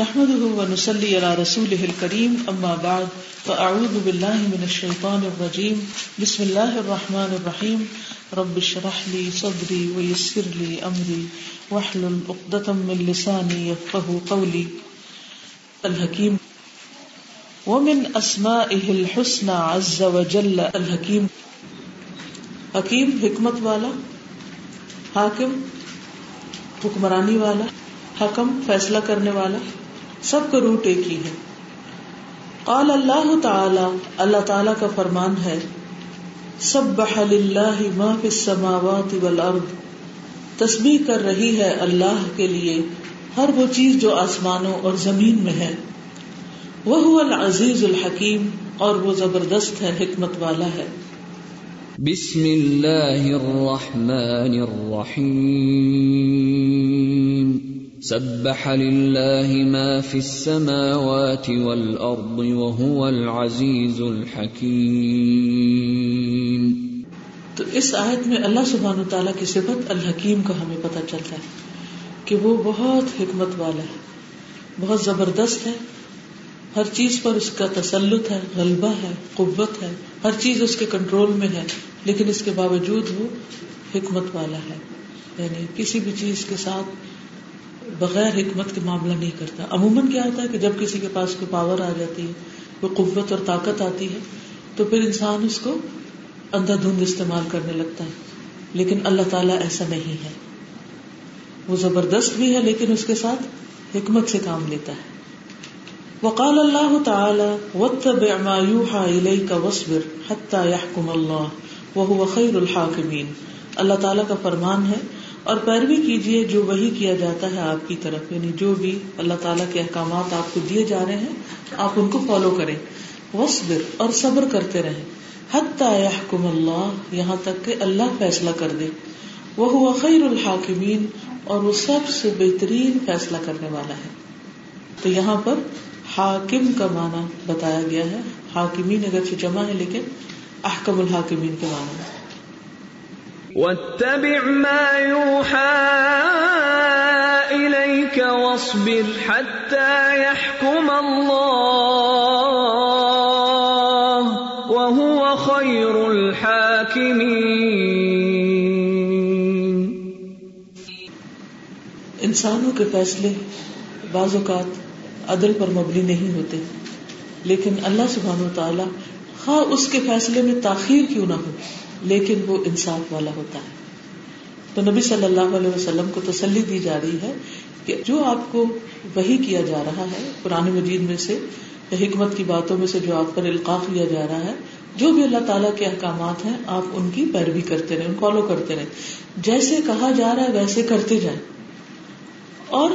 نحمده ونسلي على رسوله الكريم اما بعد فاعوذ بالله من الشيطان الرجيم. بسم الله الرحمن الرحيم. رب اشرح لي صدري ويسر لي امري واحلل عقدة من لساني يفقهوا قولي. الحكيم ومن اسمائه الحسنى عز وجل. الحكيم حکیم حکمت والا، حاکم حکمرانی والا، حکم فیصلہ کرنے والا سب کا روٹ ایک ہی ہے۔ قال اللہ تعالی اللہ تعالی کا فرمان ہے سب ما فی السماوات والارض۔ تسبیح کر رہی ہے اللہ کے لیے ہر وہ چیز جو آسمانوں اور زمین میں ہے۔ وہ العزیز الحکیم، اور وہ زبردست ہے، حکمت والا ہے۔ بسم اللہ الرحمن الرحیم۔ سبح لله ما في السماوات والأرض وهو العزيز الحكيم. تو اس آیت میں اللہ سبحانہ تعالیٰ کی صفت الحکیم کا ہمیں پتہ چلتا ہے کہ وہ بہت حکمت والا ہے، بہت زبردست ہے۔ ہر چیز پر اس کا تسلط ہے، غلبہ ہے، قوت ہے۔ ہر چیز اس کے کنٹرول میں ہے، لیکن اس کے باوجود وہ حکمت والا ہے۔ یعنی کسی بھی چیز کے ساتھ بغیر حکمت کے معاملہ نہیں کرتا۔ عموماً کیا ہوتا ہے کہ جب کسی کے پاس کوئی پاور آ جاتی ہے، کوئی قوت اور طاقت آتی ہے، تو پھر انسان اس کو اندھا دھند استعمال کرنے لگتا ہے۔ لیکن اللہ تعالیٰ ایسا نہیں ہے۔ وہ زبردست بھی ہے، لیکن اس کے ساتھ حکمت سے کام لیتا ہے۔ وقال اللہ تعالی، واتبع ما يوحى اليك واصبر حتى يحكم الله وهو خير الحاكمين اللہ تعالیٰ کا فرمان ہے اور پیروی کیجیے جو وہی کیا جاتا ہے آپ کی طرف یعنی جو بھی اللہ تعالیٰ کے احکامات آپ کو دیے جا رہے ہیں، آپ ان کو فالو کریں۔ وصبر اور صبر کرتے رہیں۔ يحكم اللہ، یہاں تک کہ اللہ فیصلہ کر دے۔ وہ ہوا خیر الحاکمین اور وہ سب سے بہترین فیصلہ کرنے والا ہے۔ تو یہاں پر حاکم کا معنی بتایا گیا ہے۔ حاکمین اگر جمع ہے لیکن احکم الحاکمین کے معنی۔ واتبع ما يوحى إليك واصبر حتى يحكم الله وهو خير الحاكمين. انسانوں کے فیصلے بعض اوقات عدل پر مبنی نہیں ہوتے، لیکن اللہ سبحانہ و تعالی خواہ اس کے فیصلے میں تاخیر کیوں نہ ہو لیکن وہ انصاف والا ہوتا ہے۔ تو نبی صلی اللہ علیہ وسلم کو تسلی دی جا رہی ہے کہ جو آپ کو وہی کیا جا رہا ہے پرانے مجید میں سے، حکمت کی باتوں میں سے جو آپ پر القاع کیا جا رہا ہے، جو بھی اللہ تعالیٰ کے احکامات ہیں، آپ ان کی پیروی کرتے رہے فالو کرتے رہے جیسے کہا جا رہا ہے، ویسے کرتے جائیں۔ اور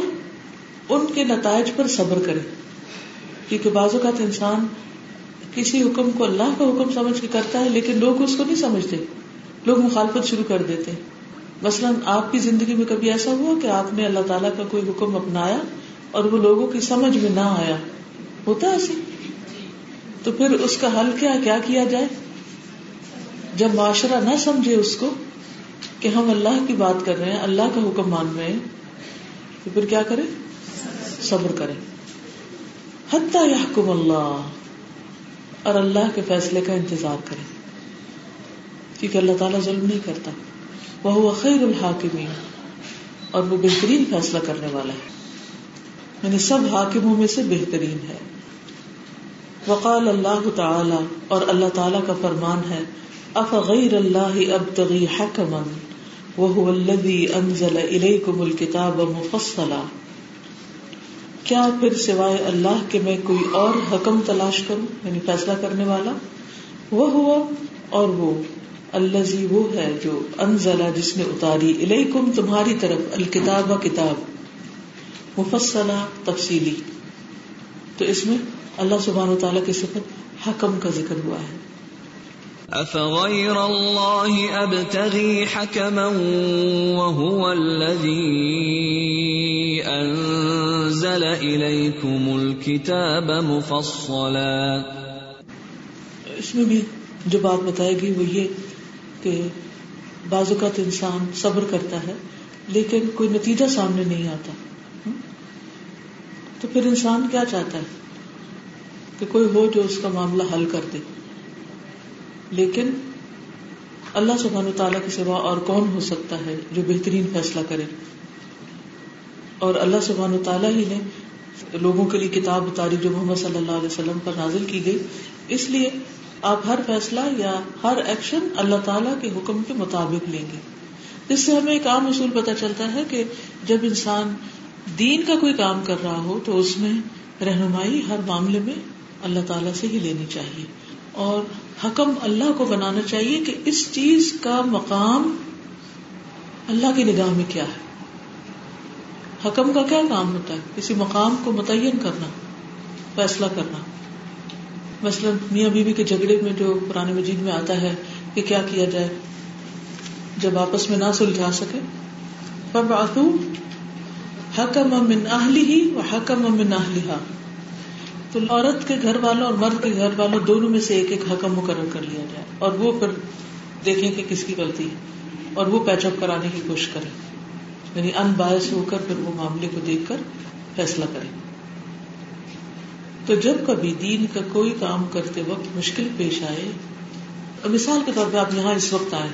ان کے نتائج پر صبر کرے کیونکہ بعض اوقات انسان کسی حکم کو اللہ کا حکم سمجھ کے کرتا ہے، لیکن لوگ اس کو نہیں سمجھتے۔ لوگ مخالفت شروع کر دیتے مثلاً آپ کی زندگی میں کبھی ایسا ہوا کہ آپ نے اللہ تعالیٰ کا کوئی حکم اپنایا اور وہ لوگوں کی سمجھ میں نہ آیا؟ ہوتا ایسے تو پھر اس کا حل کیا؟ کیا کیا جائے؟ جب معاشرہ نہ سمجھے اس کو کہ ہم اللہ کی بات کر رہے ہیں، اللہ کا حکم مان رہے ہیں، تو پھر کیا کرے صبر کرے حتیٰ یحکم اللہ اور اللہ کے فیصلے کا انتظار کرے۔ کیونکہ اللہ تعالیٰ ظلم نہیں کرتا۔ وہ خیر الحاکمین۔ اور وہ بہترین فیصلہ کرنے والا ہے۔ یعنی سب حاکموں میں سے بہترین ہے۔ وقال اللہ تعالی، اور اللہ تعالی کا فرمان ہے اف غیر اللہ اب تغی حکمن وہ الذي انزل الیکم الکتاب مفصلا۔ کیا پھر سوائے اللہ کے میں کوئی اور حکم تلاش کروں یعنی فیصلہ کرنے والا؟ وہ ہوا اور وہ اللہ وہ ہے جو انزلہ جس نے اتاری الیکم، تمہاری طرف، الکتاب کتاب، مفصلہ، تفصیلی۔ تو اس میں اللہ سبحانہ و تعالیٰ کی صفت حکم کا ذکر ہوا ہے۔ افغیر اللہ ابتغی حکما وهو الذی انزل الیکم الكتاب مفصلا اس میں بھی جو بات بتائے گی وہ یہ کہ بعض اوقات انسان صبر کرتا ہے، لیکن کوئی نتیجہ سامنے نہیں آتا۔ تو پھر انسان کیا چاہتا ہے؟ کہ کوئی ہو جو اس کا معاملہ حل کر دے۔ لیکن اللہ سبحانہ تعالیٰ کے سوا اور کون ہو سکتا ہے جو بہترین فیصلہ کرے؟ اور اللہ سبحانہ تعالیٰ ہی نے لوگوں کے لیے کتاب اتاری جو محمد صلی اللہ علیہ وسلم پر نازل کی گئی۔ اس لیے آپ ہر فیصلہ یا ہر ایکشن اللہ تعالیٰ کے حکم کے مطابق لیں گے۔ جس سے ہمیں ایک عام اصول پتہ چلتا ہے کہ جب انسان دین کا کوئی کام کر رہا ہو تو اس میں رہنمائی ہر معاملے میں اللہ تعالیٰ سے ہی لینی چاہیے۔ اور حکم اللہ کو بنانا چاہیے کہ اس چیز کا مقام اللہ کی نگاہ میں کیا ہے۔ حکم کا کیا کام ہوتا ہے؟ کسی مقام کو متعین کرنا، فیصلہ کرنا۔ مثلاً میاں بیوی کے جھگڑے میں جو پرانے مجید میں آتا ہے کہ کیا کیا جائے، جب آپس میں نہ سلجھا سکے۔ پر آتو حکم امن اہلی ہی و حکم امن اہلیہ تو عورت کے گھر والوں اور مرد کے گھر والوں دونوں میں سے ایک ایک حکم مقرر کر لیا جائے۔ اور وہ پھر دیکھیں کہ کس کی غلطی ہے، اور وہ پیچ اپ کرانے کی کوشش کرے یعنی ان باعث ہو کر پھر وہ معاملے کو دیکھ کر فیصلہ کرے تو جب کبھی دین کا کوئی کام کرتے وقت مشکل پیش آئے مثال کے طور پہ آپ یہاں اس وقت آئے،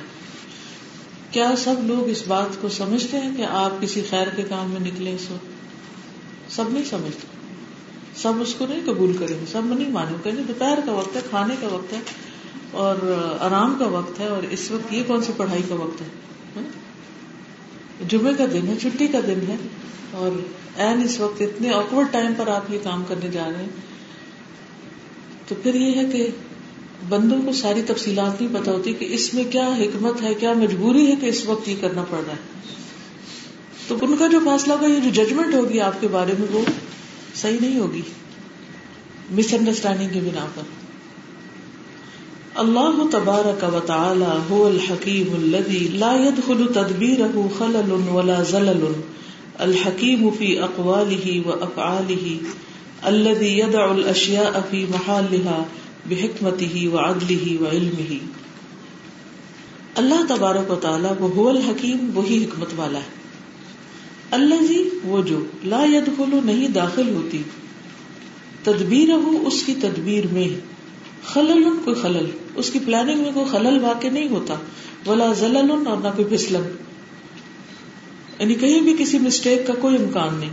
کیا سب لوگ اس بات کو سمجھتے ہیں کہ آپ کسی خیر کے کام میں نکلے اس وقت؟ سب نہیں سمجھتے۔ سب اس کو نہیں قبول کریں گے، سب نہیں مانیں گے۔ دوپہر کا وقت ہے، کھانے کا وقت ہے، اور آرام کا وقت ہے، اور اس وقت یہ کون سی پڑھائی کا وقت ہے؟ جمعے کا دن ہے، چھٹی کا دن ہے اور این اس وقت اتنے آکورڈ ٹائم پر آپ یہ کام کرنے جا رہے ہیں۔ تو پھر یہ ہے کہ بندوں کو ساری تفصیلات نہیں پتا ہوتی کہ اس میں کیا حکمت ہے، کیا مجبوری ہے کہ اس وقت یہ کرنا پڑ رہا ہے۔ تو ان کا جو فیصلہ ہوگا، یہ جو ججمنٹ ہوگی آپ کے بارے میں، وہ صحیح نہیں ہوگی۔ مس انڈرسٹینڈنگ کی بنا پر۔ اللہ تبارک و تعالی هو الحکیم الذي لا يدخل تدبیره خلل ولا زلل. الحکیم فی اقواله و افعاله الذي يدع الاشیاء فی محلها بحکمته وعدله وعلمه اللہ تبارک و تعالی وہ هو الحکیم، وہی حکمت والا ہے. اللہ جی وہ جو لا ید نہیں داخل ہوتی تدبیر ہو اس کی تدبیر میں خلل، کوئی خلل۔ اس کی پلاننگ میں کوئی خلل واقع نہیں ہوتا۔ ولا زلل اور نہ کوئی پھسلن یعنی کہیں بھی کسی مسٹیک کا کوئی امکان نہیں۔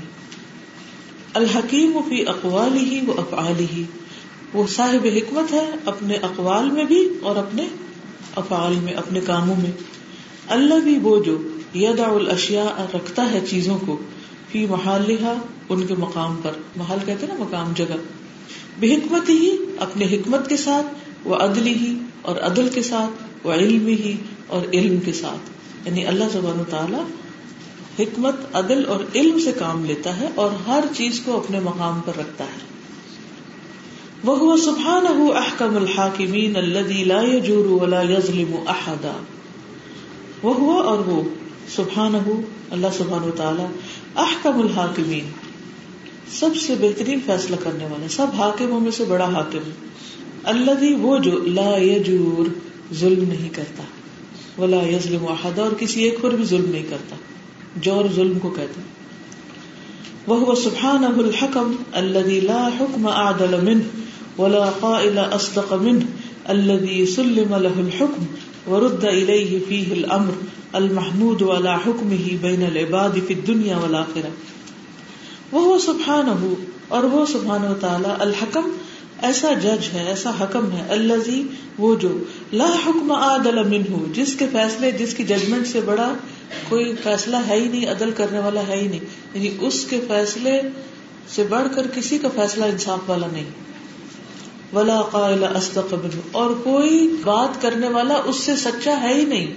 الحکیم فی اقوال ہی وہ افعال ہی وہ صاحب حکمت ہے اپنے اقوال میں بھی اور اپنے افعال میں، اپنے کاموں میں۔ اللہ بھی وہ جو یدا الاشیاء رکھتا ہے چیزوں کو، فی محال ان کے مقام پر۔ محل کہتے نا مقام جگہ۔ بے حکمت ہی اپنے حکمت کے ساتھ، وہ عدل ہی اور عدل کے ساتھ، وہ علم ہی اور علم کے ساتھ۔ یعنی اللہ زبان تعالی حکمت، عدل اور علم سے کام لیتا ہے اور ہر چیز کو اپنے مقام پر رکھتا ہے۔ وہ سبحان احکم الحاکمین اللہ لا يجور ولا يظلم احدا۔ وہ ہوا اور وہ سبحان اللہ سبحان و تعالیٰ احکم الحاکمین۔ سب سے بہترین فیصلہ کرنے والا سب حاکموں میں سے بڑا حاکم۔ اللہ دی وہ جو لا یجور، ظلم نہیں کرتا۔ ولا یظلم احدا، اور کسی ایک پر بھی ظلم نہیں کرتا۔ جور ظلم کو کہتے وہ سبحان الحکم الذي لا حکم اعدل منه ولا قائل اصدق منه الذي سلم له الحكم ورد اليه فيه الامر، المحمود والا حکم ہی بین العباد فی الدنیا والآخرہ۔ وہ سبحان ہو اور وہ سبحان و تعالی الحکم، ایسا جج ہے، ایسا حکم ہے اللہ وہ جو لا حکم عادل منہ جس کے فیصلے، جس کی ججمنٹ سے بڑا کوئی فیصلہ ہے ہی نہیں، عدل کرنے والا ہے ہی نہیں۔ یعنی اس کے فیصلے سے بڑھ کر کسی کا فیصلہ انصاف والا نہیں۔ ولا قائل اصدق منہ اور کوئی بات کرنے والا اس سے سچا ہے ہی نہیں۔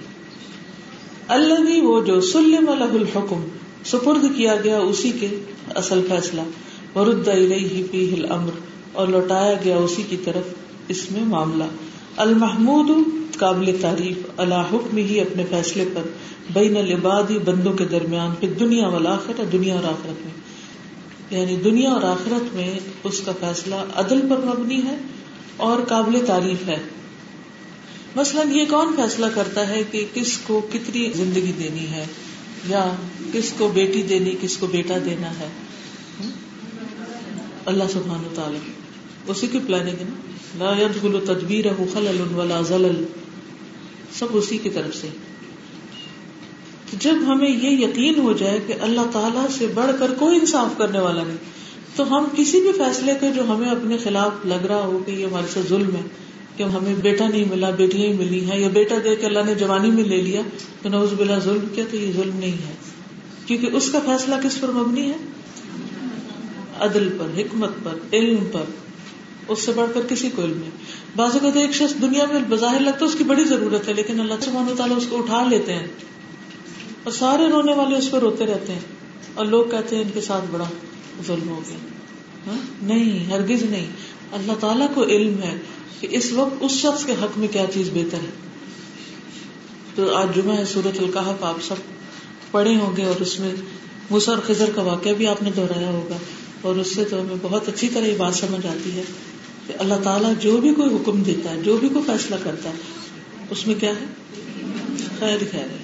اللہ وہ جو سلم الح الحکم سپرد کیا گیا اسی کے اصل فیصلہ۔ ورد فیہ الامر اور لوٹایا گیا اسی کی طرف اس میں معاملہ۔ المحمود قابل تعریف اللہ حکم ہی اپنے فیصلے پر بین العباد بندوں کے درمیان، پھر دنیا والا دنیا اور آخرت میں۔ یعنی دنیا اور آخرت میں اس کا فیصلہ عدل پر مبنی ہے اور قابل تعریف ہے۔ مثلاً یہ کون فیصلہ کرتا ہے کہ کس کو کتنی زندگی دینی ہے؟ یا کس کو بیٹی دینی، کس کو بیٹا دینا ہے۔ اللہ سبحان و تعالیٰ اسی کی پلاننگ ہے نا۔ لا يدخل تدبیرہ خلل ولا زلل سب اسی کی طرف سے۔ جب ہمیں یہ یقین ہو جائے کہ اللہ تعالیٰ سے بڑھ کر کوئی انصاف کرنے والا نہیں، تو ہم کسی بھی فیصلے کے جو ہمیں اپنے خلاف لگ رہا ہو کہ یہ ہمارے سے ظلم ہے، کہ ہمیں بیٹا نہیں ملا، بیٹیاں ہی ملی ہیں، یا بیٹا دے کے اللہ نے جوانی میں لے لیا، تو نوز بلا ظلم کیا تو یہ ظلم نہیں ہے۔ کیونکہ اس کا فیصلہ کس پر مبنی ہے؟ عدل پر، حکمت پر، علم پر، اس سے بڑھ کر کسی کو علم نہیں۔ بعض اوقات ایک شخص دنیا میں بظاہر لگتا ہے، اس کی بڑی ضرورت ہے، لیکن اللہ سبحانہ و تعالیٰ اس کو اٹھا لیتے ہیں اور سارے رونے والے اس پر روتے رہتے ہیں اور لوگ کہتے ہیں ان کے ساتھ بڑا ظلم ہو گیا۔ ہاں؟ نہیں، ہرگز نہیں۔ اللہ تعالیٰ کو علم ہے کہ اس وقت اس شخص کے حق میں کیا چیز بہتر ہے۔ تو آج جمعہ ہے سورت القحف آپ سب پڑھے ہوں گے اور اس میں مسر خزر کا واقعہ بھی آپ نے دہرایا ہوگا اور اس سے تو ہمیں بہت اچھی طرح یہ بات سمجھ آتی ہے کہ اللہ تعالیٰ جو بھی کوئی حکم دیتا ہے، جو بھی کوئی فیصلہ کرتا ہے، اس میں کیا ہے؟ خیر خیر ہے۔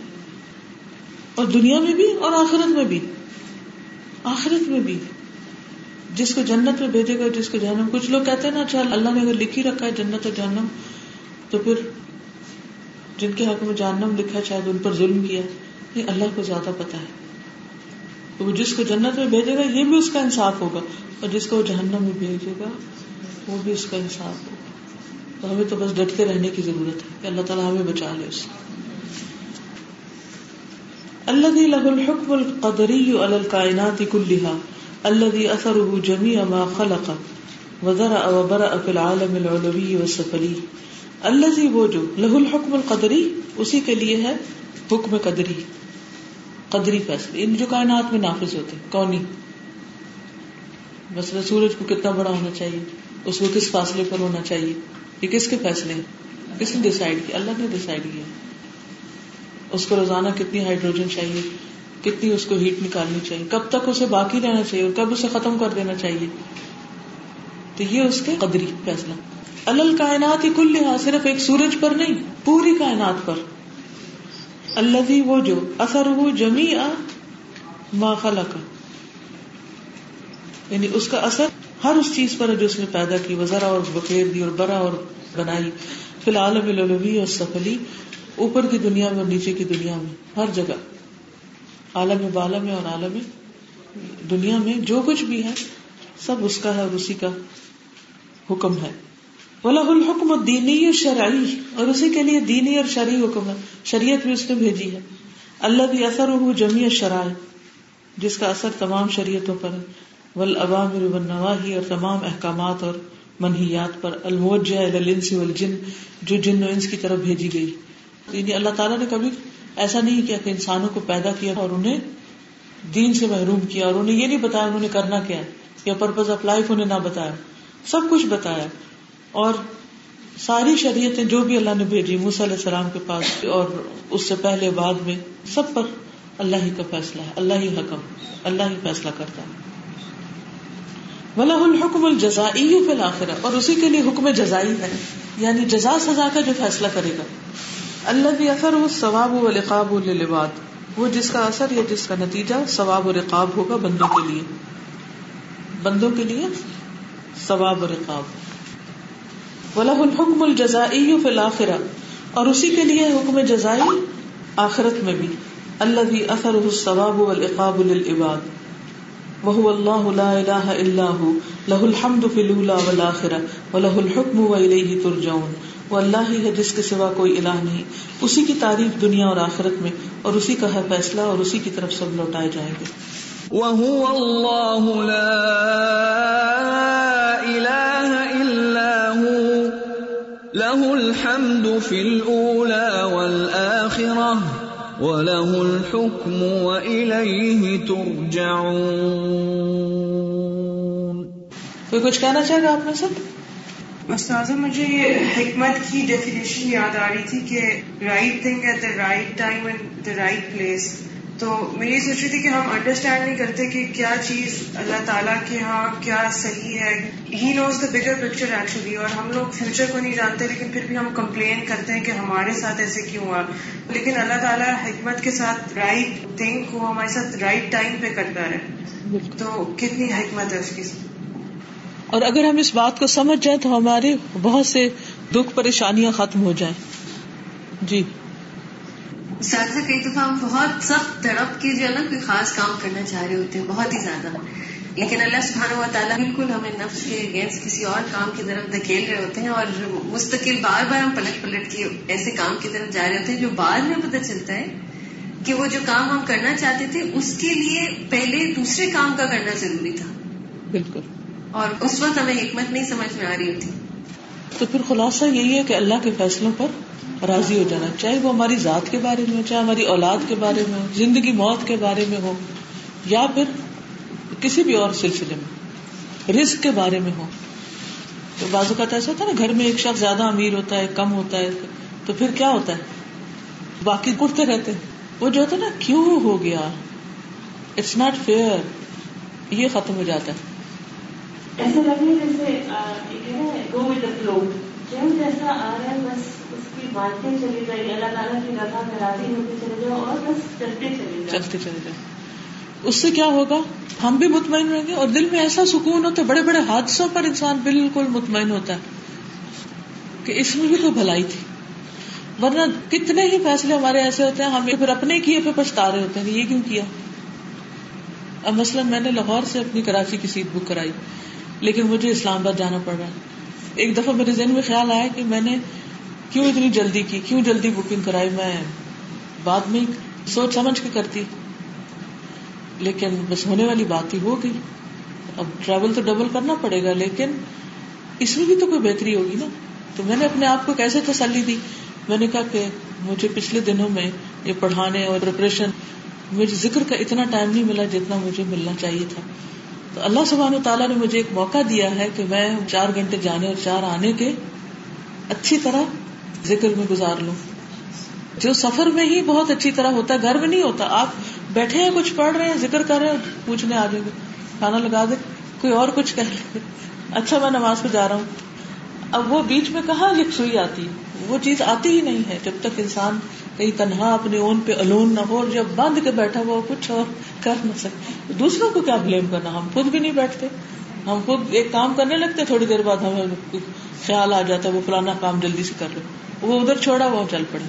اور دنیا میں بھی اور آخرت میں بھی۔ آخرت میں بھی۔ جس کو جنت میں بھیجے گا، جس کو جہنم۔ کچھ لوگ کہتے ہیں نا چل اللہ نے اگر لکھ ہی رکھا ہے جنت اور جہنم، تو پھر جن کے حق میں جہنم لکھا، شاید ان پر ظلم کیا۔ نہیں، اللہ کو زیادہ پتا ہے۔ تو وہ جس کو جنت میں بھیجے گا، یہ بھی اس کا انصاف ہوگا۔ اور جس کو وہ جہنم میں بھیجے گا، وہ بھی اس کا انصاف ہوگا۔ تو ہمیں تو بس ڈٹتے رہنے کی ضرورت ہے کہ اللہ تعالیٰ ہمیں بچا لے اس اللہ له الحكم القدری على الكائنات كلها الذي اثره جميع ما خلق وذرا وبرا في العالم العلوي والسفلي الذي وہ جو له الحكم القدری، اسی کے لیے ہے حکم قدری۔ قدری فیصلے ان جو کائنات میں نافذ ہوتے کونی؟ مثلا سورج کو کتنا بڑا ہونا چاہیے؟ اس کو کس فاصلے پر ہونا چاہیے؟ یہ کس کے فیصلے ہیں؟ کس نے ڈسائڈ کیا؟ اللہ نے ڈسائڈ کیا۔ اس کو روزانہ کتنی ہائیڈروجن چاہیے؟ کتنی اس کو ہیٹ نکالنی چاہیے؟ کب تک اسے باقی رہنا چاہیے اور کب اسے ختم کر دینا چاہیے؟ تو یہ اس کے قدری فیصلہ۔ الل کائنات ہی کل لحاظ صرف ایک سورج پر نہیں، پوری کائنات پر۔ اللہ وہ جو اثر ہو جمی ما خلق. یعنی اس کا اثر ہر اس چیز پر جو اس نے پیدا کی، وہ ذرا اور بکیر دی اور برا اور بنائی. فی الحال اور سفلی اوپر کی دنیا میں اور نیچے کی دنیا میں، ہر جگہ. عالم بالا میں اور عالم دنیا میں جو کچھ بھی ہے، سب اس کا ہے اور اسی کا حکم ہے. الحکم دینی اور شرعی اور اسی کے لیے دینی اور شرعی حکم ہے۔ شریعت بھی اس نے بھیجی ہے۔ اللہ بھی اثر ہو جمی شرائ جس کا اثر تمام شریعتوں پر ہے۔ ول عوام اور تمام احکامات اور منحیات پر۔ الموجہ والجن۔ جو جن و انس کی طرف بھیجی گئی۔ یعنی اللہ تعالیٰ نے کبھی ایسا نہیں کیا کہ انسانوں کو پیدا کیا اور انہیں دین سے محروم کیا اور انہیں یہ نہیں بتایا انہوں نے کرنا کیا یا پرپز آف لائف انہیں نہ بتایا۔ سب کچھ بتایا۔ اور ساری شریعتیں جو بھی اللہ نے بھیجی، موسی علیہ السلام کے پاس اور اس سے پہلے بعد میں، سب پر اللہ ہی کا فیصلہ ہے، اللہ ہی حکم، اللہ ہی فیصلہ کرتا ہے۔ ولا الحکم الجزائی فی الآخرہ اور اسی کے لیے حکم جزائی ہے یعنی جزا سزا کا جو فیصلہ کرے گا۔ اللہ بھی اثر ہو ثواب و رقاب لباد وہ جس کا اثر یا جس کا نتیجہ ثواب و رقاب ہوگا بندوں کے لیے۔ بندوں کے لیے ثواب و رقاب۔ ولہ الحکم الجزائی فی الآخرہ اور اسی کے لیے حکم جزائی آخرت میں بھی۔ اللہ بھی اثر ثواب و القاب للعباد۔ وہ اللہ لا الہ الا ہو لہ الحمد فی الاولى والآخرہ ولہ الحکم و ترجعون۔ وہ اللہ ہی ہے جس کے سوا کوئی الہ نہیں۔ اسی کی تعریف دنیا اور آخرت میں اور اسی کا ہے فیصلہ اور اسی کی طرف سب لوٹائے جائیں گے۔ وَهُوَ اللَّهُ لَا الْحَمْدُ فِي الْأُولَى وَالْآخِرَةِ وَلَهُ الْحُكْمُ وَإِلَيْهِ تُرْجَعُونَ. کوئی کچھ کہنا چاہے گا آپ نے سب استاذہ مجھے یہ حکمت کی ڈیفینیشن یاد آ رہی تھی کہ right thing at the right time and the right place تو میں یہ سوچ رہی تھی کہ ہم انڈرسٹینڈ نہیں کرتے کہ کیا چیز اللہ تعالیٰ کے ہاں کیا صحیح ہے۔ ہی نوز دا بگر پکچر ایکچولی اور ہم لوگ فیوچر کو نہیں جانتے لیکن پھر بھی ہم کمپلین کرتے ہیں کہ ہمارے ساتھ ایسے کیوں ہوا۔ لیکن اللہ تعالیٰ حکمت کے ساتھ رائٹ تھنگ کو ہمارے ساتھ رائٹ ٹائم پہ کرتا ہے۔ تو کتنی حکمت ہے اس کی۔ اور اگر ہم اس بات کو سمجھ جائیں تو ہمارے بہت سے دکھ پریشانیاں ختم ہو جائیں۔ جی۔ اساتذہ کئی دفعہ ہم بہت سخت تڑپ کے جو ہے نا کوئی خاص کام کرنا چاہ رہے ہوتے ہیں بہت ہی زیادہ۔ لیکن اللہ سبحانہ و تعالیٰ بالکل ہمیں نفس کے اگینسٹ کسی اور کام کی طرف دھکیل رہے ہوتے ہیں اور مستقل بار بار ہم پلٹ پلٹ کے ایسے کام کی طرف جا رہے ہوتے ہیں جو بعد میں پتہ چلتا ہے کہ وہ جو کام ہم کرنا چاہتے تھے اس کے لیے پہلے دوسرے کام کا کرنا ضروری تھا۔ بالکل۔ اور اس وقت ہمیں حکمت نہیں سمجھ میں آ رہی ہوتی۔ تو پھر خلاصہ یہی ہے کہ اللہ کے فیصلوں پر راضی ہو جانا، چاہے وہ ہماری ذات کے بارے میں ہو، چاہے ہماری اولاد کے بارے میں ہو، زندگی موت کے بارے میں ہو، یا پھر کسی بھی اور سلسلے میں رسک کے بارے میں ہو۔ تو بازو کا ایسا ہوتا ہے نا، گھر میں ایک شخص زیادہ امیر ہوتا ہے، کم ہوتا ہے، تو پھر کیا ہوتا ہے؟ باقی کرتے رہتے وہ جو ہوتا ہے نا، کیوں ہو گیا؟ اٹس ناٹ فیئر یہ ختم ہو جاتا ہے۔ ایسا لگے جیسے گو ود فلو جو جیسا آ رہا ہے، بس اس کی باتیں چلی جائے اللہ تعالیٰ کی رضا میں راضی ہوتے چلے جاؤ اور بس چلتے چلے جاؤ۔ چلتے چلے جائیں اس سے کیا ہوگا؟ ہم بھی مطمئن رہیں گے اور دل میں ایسا سکون ہوتا ہے، بڑے بڑے حادثوں پر انسان بالکل مطمئن ہوتا ہے کہ اس میں بھی تو بھلائی تھی۔ ورنہ کتنے ہی فیصلے ہمارے ایسے ہوتے ہیں، ہم پھر اپنے کیے پہ پچھتا رہے ہوتے ہیں یہ کیوں کیا۔ اب مثلاً میں نے لاہور سے اپنی کراچی کی سیٹ بک کرائی۔ لیکن مجھے اسلام آباد جانا پڑ رہا ہے۔ ایک دفعہ میرے ذہن میں خیال آیا کہ میں نے کیوں اتنی جلدی کی، کیوں جلدی بکنگ کرائی؟ میں بعد میں سوچ سمجھ کے کرتی۔ لیکن بس ہونے والی بات ہی ہو گئی۔ اب ٹریول تو ڈبل کرنا پڑے گا، لیکن اس میں بھی تو کوئی بہتری ہوگی نا۔ تو میں نے اپنے آپ کو کیسے تسلی دی؟ میں نے کہا کہ مجھے پچھلے دنوں میں یہ پڑھانے اور پریپریشن مجھے ذکر کا اتنا ٹائم نہیں ملا جتنا مجھے ملنا چاہیے تھا۔ اللہ سبحانہ تعالیٰ نے مجھے ایک موقع دیا ہے کہ میں چار گھنٹے جانے اور چار آنے کے اچھی طرح ذکر میں گزار لوں۔ جو سفر میں ہی بہت اچھی طرح ہوتا ہے، گھر میں نہیں ہوتا۔ آپ بیٹھے ہیں، کچھ پڑھ رہے ہیں، ذکر کر رہے ہیں پوچھنے آ جائیں گے کھانا لگا دے۔ کوئی اور کچھ کہہ لے۔ اچھا میں نماز پہ جا رہا ہوں۔ اب وہ بیچ میں کہاں لکھ سوئی آتی؟ وہ چیز آتی ہی نہیں ہے۔ جب تک انسان کہیں تنہا اپنے اون پہ الون نہ ہو اور جب بند کے بیٹھا ہوا کچھ اور کر نہ سکے۔ دوسروں کو کیا بلیم کرنا؟ ہم خود بھی نہیں بیٹھتے۔ ہم خود ایک کام کرنے لگتے، تھوڑی دیر بعد ہمیں خیال آ جاتا ہے وہ فلانا کام جلدی سے کر لو۔ وہ ادھر چھوڑا، وہ چل پڑے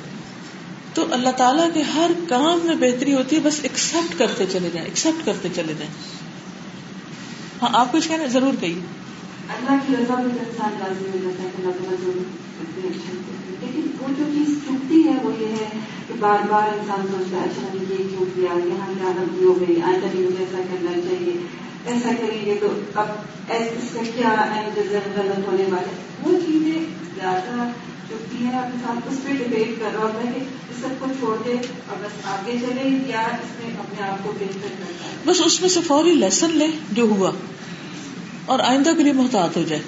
تو اللہ تعالیٰ کے ہر کام میں بہتری ہوتی ہے، بس ایکسپٹ کرتے چلے جائیں ایکسپٹ کرتے چلے جائیں۔ ہاں آپ کچھ کہنا؟ ضرور کہیے۔ اللہ کی رضا میں تو انسان لازمی ہو جاتا ہے کہ لیکن وہ جو چیز چکتی ہے وہ یہ ہے کہ بار بار انسان سوچتا ہے اچھا ہم یہ چوک دیا یہاں کی عادت بھی ہو گئی آئندہ بھی مجھے ایسا کرنا چاہیے ایسا کریں گے تو اب اس کا کیا غلط ہونے والے وہ چیزیں زیادہ چکتی ہیں اپنے ساتھ اس پہ ڈبیٹ کر رہا ہوتا ہے کہ سب کو چھوڑ دے اور بس آگے چلے یا اس میں اپنے آپ کو بہتر کرتا ہے بس اس میں سے فوری لیسن لے جو ہوا اور آئندہ کے لیے محتاط ہو جائے۔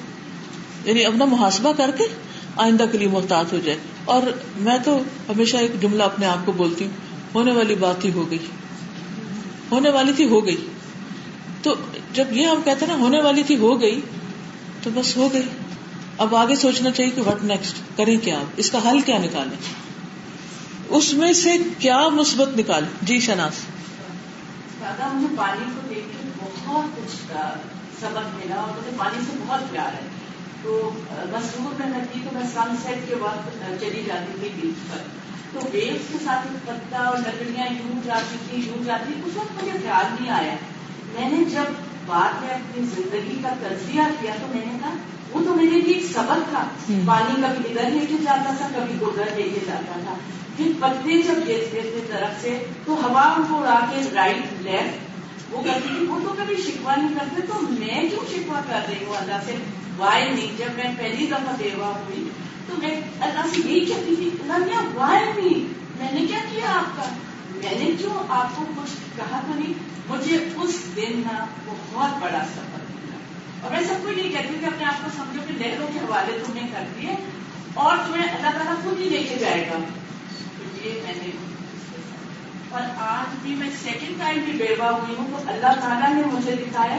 یعنی اپنا محاسبہ کر کے آئندہ کے لیے محتاط ہو جائے۔ اور میں تو ہمیشہ ایک جملہ اپنے آپ کو بولتی ہوں، ہونے والی بات ہی ہو گئی۔ ہونے والی تھی، ہو گئی۔ تو جب یہ ہم کہتے نا، ہونے والی تھی، ہو گئی، تو بس ہو گئی۔ اب آگے سوچنا چاہیے کہ وٹ نیکسٹ کریں کیا؟ اس کا حل کیا نکالیں؟ اس میں سے کیا مثبت نکال جی شناس دادا مجھے پانی کو دیکھ کے بہت کچھ سبق ملا اور مجھے پانی سے بہت پیار ہے۔ تو مسرور میں لگی تو میں سن سیٹ کے وقت چلی جاتی تھی بیچ پر۔ تو ویوس کے ساتھ پتا اور لکڑیاں یوں جاتی تھی یوں جاتی اس وقت مجھے خیال نہیں آیا۔ میں نے جب بعد میں اپنی زندگی کا تجزیہ کیا تو میں نے کہا وہ تو میرے لیے ایک سبق تھا۔ پانی کبھی ادھر لے کے جاتا تھا کبھی ادھر لے کے جاتا تھا۔ پھر پتے جب گرتے تھے درخت سے تو ہوا ان کو اڑا کے رائٹ لیفٹ وہ کرتی تھی وہ تو کبھی شکوا نہیں کرتے، تو میں کیوں شکوا کر رہی ہوں؟ اللہ سے وائی نہیں جب میں پہلی دفعہ بیوہ ہوئی، تو میں اللہ سے یہی کہتی تھی، اللہ کیا وائی نہیں میں نے کیا کیا آپ کا؟ میں نے جو آپ کو کچھ کہا تو نہیں، مجھے اس دن نا بہت بڑا سفر ملا۔ اور میں سب کو یہ کہتی ہوں کہ اپنے آپ کو سمجھو کہ لہروں کے حوالے تمہیں کر دیے اور تمہیں اللہ تعالیٰ خود ہی لے کے جائے گا۔ میں نے اور آج بھی میں سیکنڈ ٹائم بھی بیوہ ہوئی ہوں تو اللہ تعالیٰ نے مجھے دکھایا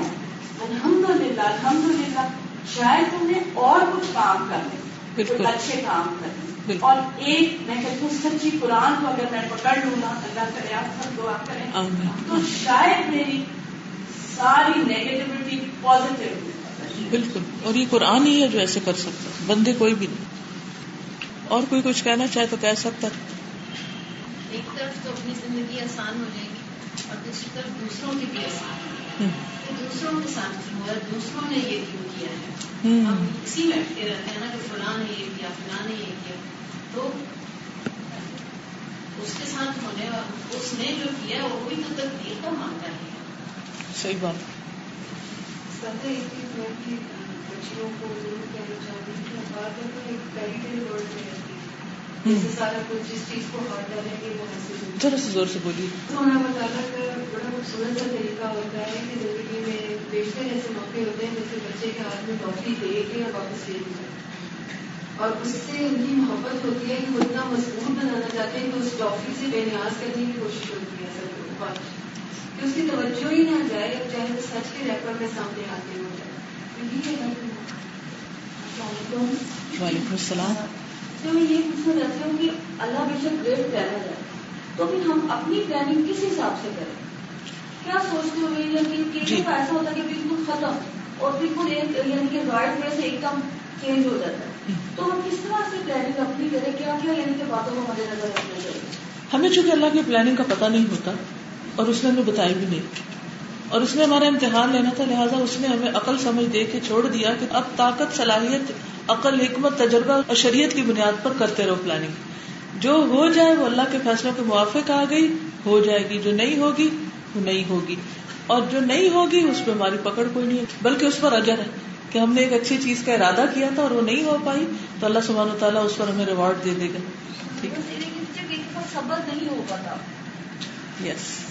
الحمد للہ الحمد للہ شاید تم نے اور کچھ کام کرنے اچھے کام کرنے اور ایک میں کہتی ہوں سچی قرآن کو اگر میں پکڑ لوں گا اللہ کا ریاض سب دعا کریں تو شاید میری ساری نیگیٹیوٹی پازیٹیو بالکل۔ اور یہ قرآن ہی ہے جو ایسے کر سکتا بندے کوئی بھی نہیں۔ اور کوئی کچھ کہنا چاہے تو کہہ سکتا ایک طرف تو اپنی زندگی آسان ہو جائے گی اور دوسری طرف دوسروں کی بھی آسان ہوں کہ دوسروں کے ساتھ کیوں ہوا دوسروں نے یہ کیوں کیا ہے؟ ہوں ہم اسی میں اٹکے رہتے ہیں نا کہ فلاں نے یہ کیا فلاں نے یہ کیا۔ تو اس کے ساتھ ہونے والا اس نے جو کیا وہ بھی تو تقدیر کا مانتا ہے صحیح بات۔ ایک چیز میں بچیوں کو ضرور کہنا گی کہ بات ہے تو ایک پیریٹل ورڈ میں۔ ہے ذرا سے زور سے بولیے۔ بڑا خوبصورت سا طریقہ ہوتا ہے کہ زندگی میں بیشتر ایسے موقع ہوتے ہیں جیسے بچے کے ہاتھ میں ٹافی دے کے اور واپس لے لیا اور اس سے ان کی محبت ہوتی ہے کہ وہ اتنا مضبوط بنانا چاہتے ہیں کہ اس ٹافی سے بے نیاز کرنے کی کوشش ہوتی ہے سب کہ اس کی توجہ ہی نہ جائے اور چاہے وہ سچ کے ریپر میں سامنے آتے ہو جائے وعلیکم السلام۔ تو میں یہ پوچھنا چاہتی ہوں کہ اللہ بے شک گریٹ پلانر ہے۔ تو پھر ہم اپنی پلاننگ کس حساب سے کریں؟ کیا سوچتے ہوئے کہ جی۔ کا ایسا ہوتا ہے کہ بالکل ختم اور بالکل ایک یعنی کہ رائٹ وے سے ایک دم چینج ہو جاتا ہے۔ تو ہم کس طرح سے پلاننگ اپنی کریں؟ کیا کیا یعنی کہ باتوں کو مد نظر رکھنا چاہیے؟ ہمیں چونکہ اللہ کی پلاننگ کا پتہ نہیں ہوتا اور اس نے ہمیں بتایا بھی نہیں۔ اور اس نے ہمارا امتحان لینا تھا لہٰذا اس نے ہمیں عقل سمجھ دے کے چھوڑ دیا کہ اب طاقت صلاحیت عقل حکمت تجربہ اور شریعت کی بنیاد پر کرتے رہو پلاننگ جو ہو جائے وہ اللہ کے فیصلوں کے موافق آ گئی ہو جائے گی۔ جو نہیں ہوگی وہ نہیں ہوگی۔ اور جو نہیں ہوگی اس پہ ہماری پکڑ کوئی نہیں ہے۔ بلکہ اس پر اجر ہے کہ ہم نے ایک اچھی چیز کا ارادہ کیا تھا اور وہ نہیں ہو پائی تو اللہ سبحانہ و تعالیٰ اس پر ہمیں ریوارڈ دے دے گا۔ ٹھیک پاتا۔ یس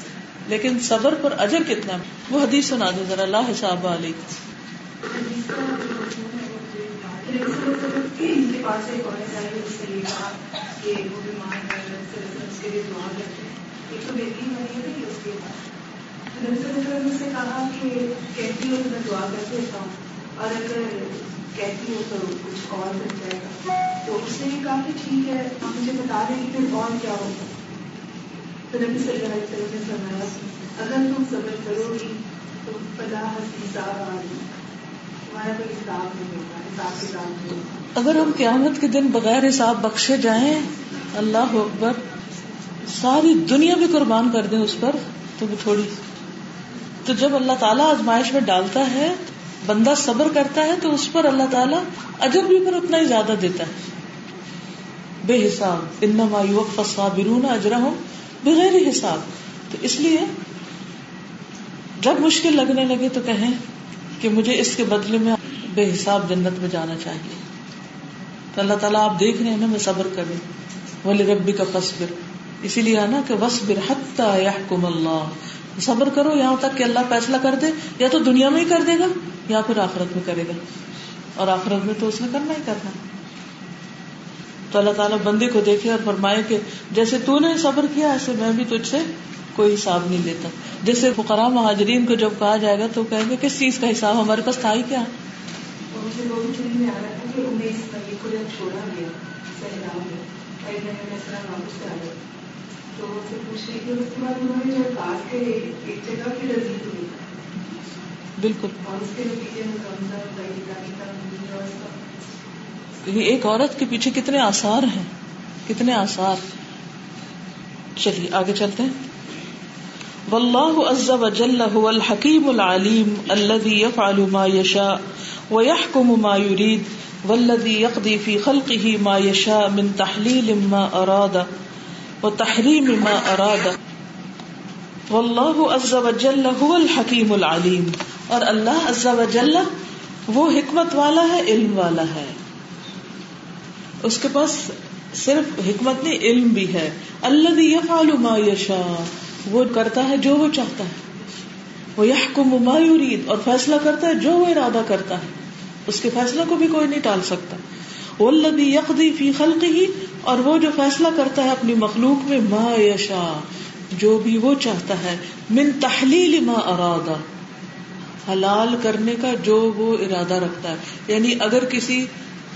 لیکن صبر پر اجر کتنا وہ حدیث سنا دے ذرا اللہ حساب علیہ کے پاس ایک کہا کہ تو بیٹی کہتی ہو تو میں دعا کر دیتا ہوں، اور اگر کہتی ہو تو کچھ اور بن جائے گا۔ تو اس نے کہا کہ ٹھیک ہے آپ مجھے بتا دیں کہ پھر اور کیا ہوگا۔ تو نبی صلی اللہ علیہ وسلم نے فرمایا اگر تم صبر کرو گی تو فلاح حساب آ گئی تمہارا کوئی حساب نہیں ہوگا، حساب کتاب نہیں ہوگا۔ اگر ہم قیامت کے دن بغیر حساب بخشے جائیں، اللہ اکبر، ساری دنیا بھی قربان کر دیں اس پر، تو وہ تھوڑی۔ تو جب اللہ تعالیٰ آزمائش میں ڈالتا ہے، بندہ صبر کرتا ہے، تو اس پر اللہ تعالیٰ اجر بھی پر اتنا ہی زیادہ دیتا ہے۔ بے حساب، انما یوفى الصابرون اجرهم بغیر حساب۔ تو اس لیے جب مشکل لگنے لگے تو کہیں کہ مجھے اس کے بدلے میں بے حساب جنت میں جانا چاہیے۔ تو اللہ تعالیٰ آپ دیکھ رہے ہیں نا، میں صبر کروں ولی ربی کا فصبر اسی لیے آنا کہ وصبر حتی یحکم اللہ صبر کرو، یہاں تک کہ اللہ فیصلہ کر دے، یا تو دنیا میں ہی کر دے گا، یا پھر آخرت میں کرے گا۔ اور آخرت میں تو اس نے کرنا ہی کرنا۔ تو اللہ تعالیٰ بندے کو دیکھے اور فرمائے کہ جیسے تو نے صبر کیا ایسے میں بھی تجھ سے کوئی حساب نہیں لیتا۔ جیسے فقراء مہاجرین کو جب کہا جائے گا تو کہیں گے کس چیز کا حساب؟ ہمارے پاس تھا ہی کیا؟ بالکل۔ ایک عورت کے پیچھے کتنے آثار ہیں؟ کتنے آثار؟ چلیے، آگے چلتے ہیں۔ واللہ عز وجل هو الحکیم العلیم الذي يفعل ما يشاء ويحكم ما يريد والذي يقضي في خلقه ما يشاء من تحلیل ما اراد وتحریم ما اراد۔ واللہ عز وجل هو الحکیم العلیم۔ اور اللہ عز وجل وہ حکمت والا ہے، علم والا ہے۔ اس کے پاس صرف حکمت نہیں، علم بھی ہے۔ اللہ یفعل ما یشا وہ کرتا ہے جو وہ چاہتا ہے۔ وہ یحکم ما یرید، اور فیصلہ کرتا ہے جو وہ ارادہ کرتا ہے۔ اس کے فیصلہ کو بھی کوئی نہیں ٹال سکتا۔ والذی یقضی فی خلقہ، اور وہ جو فیصلہ کرتا ہے اپنی مخلوق میں، ما یشا جو بھی وہ چاہتا ہے۔ من تحلیل ما ارادہ حلال کرنے کا جو وہ ارادہ رکھتا ہے۔ یعنی اگر کسی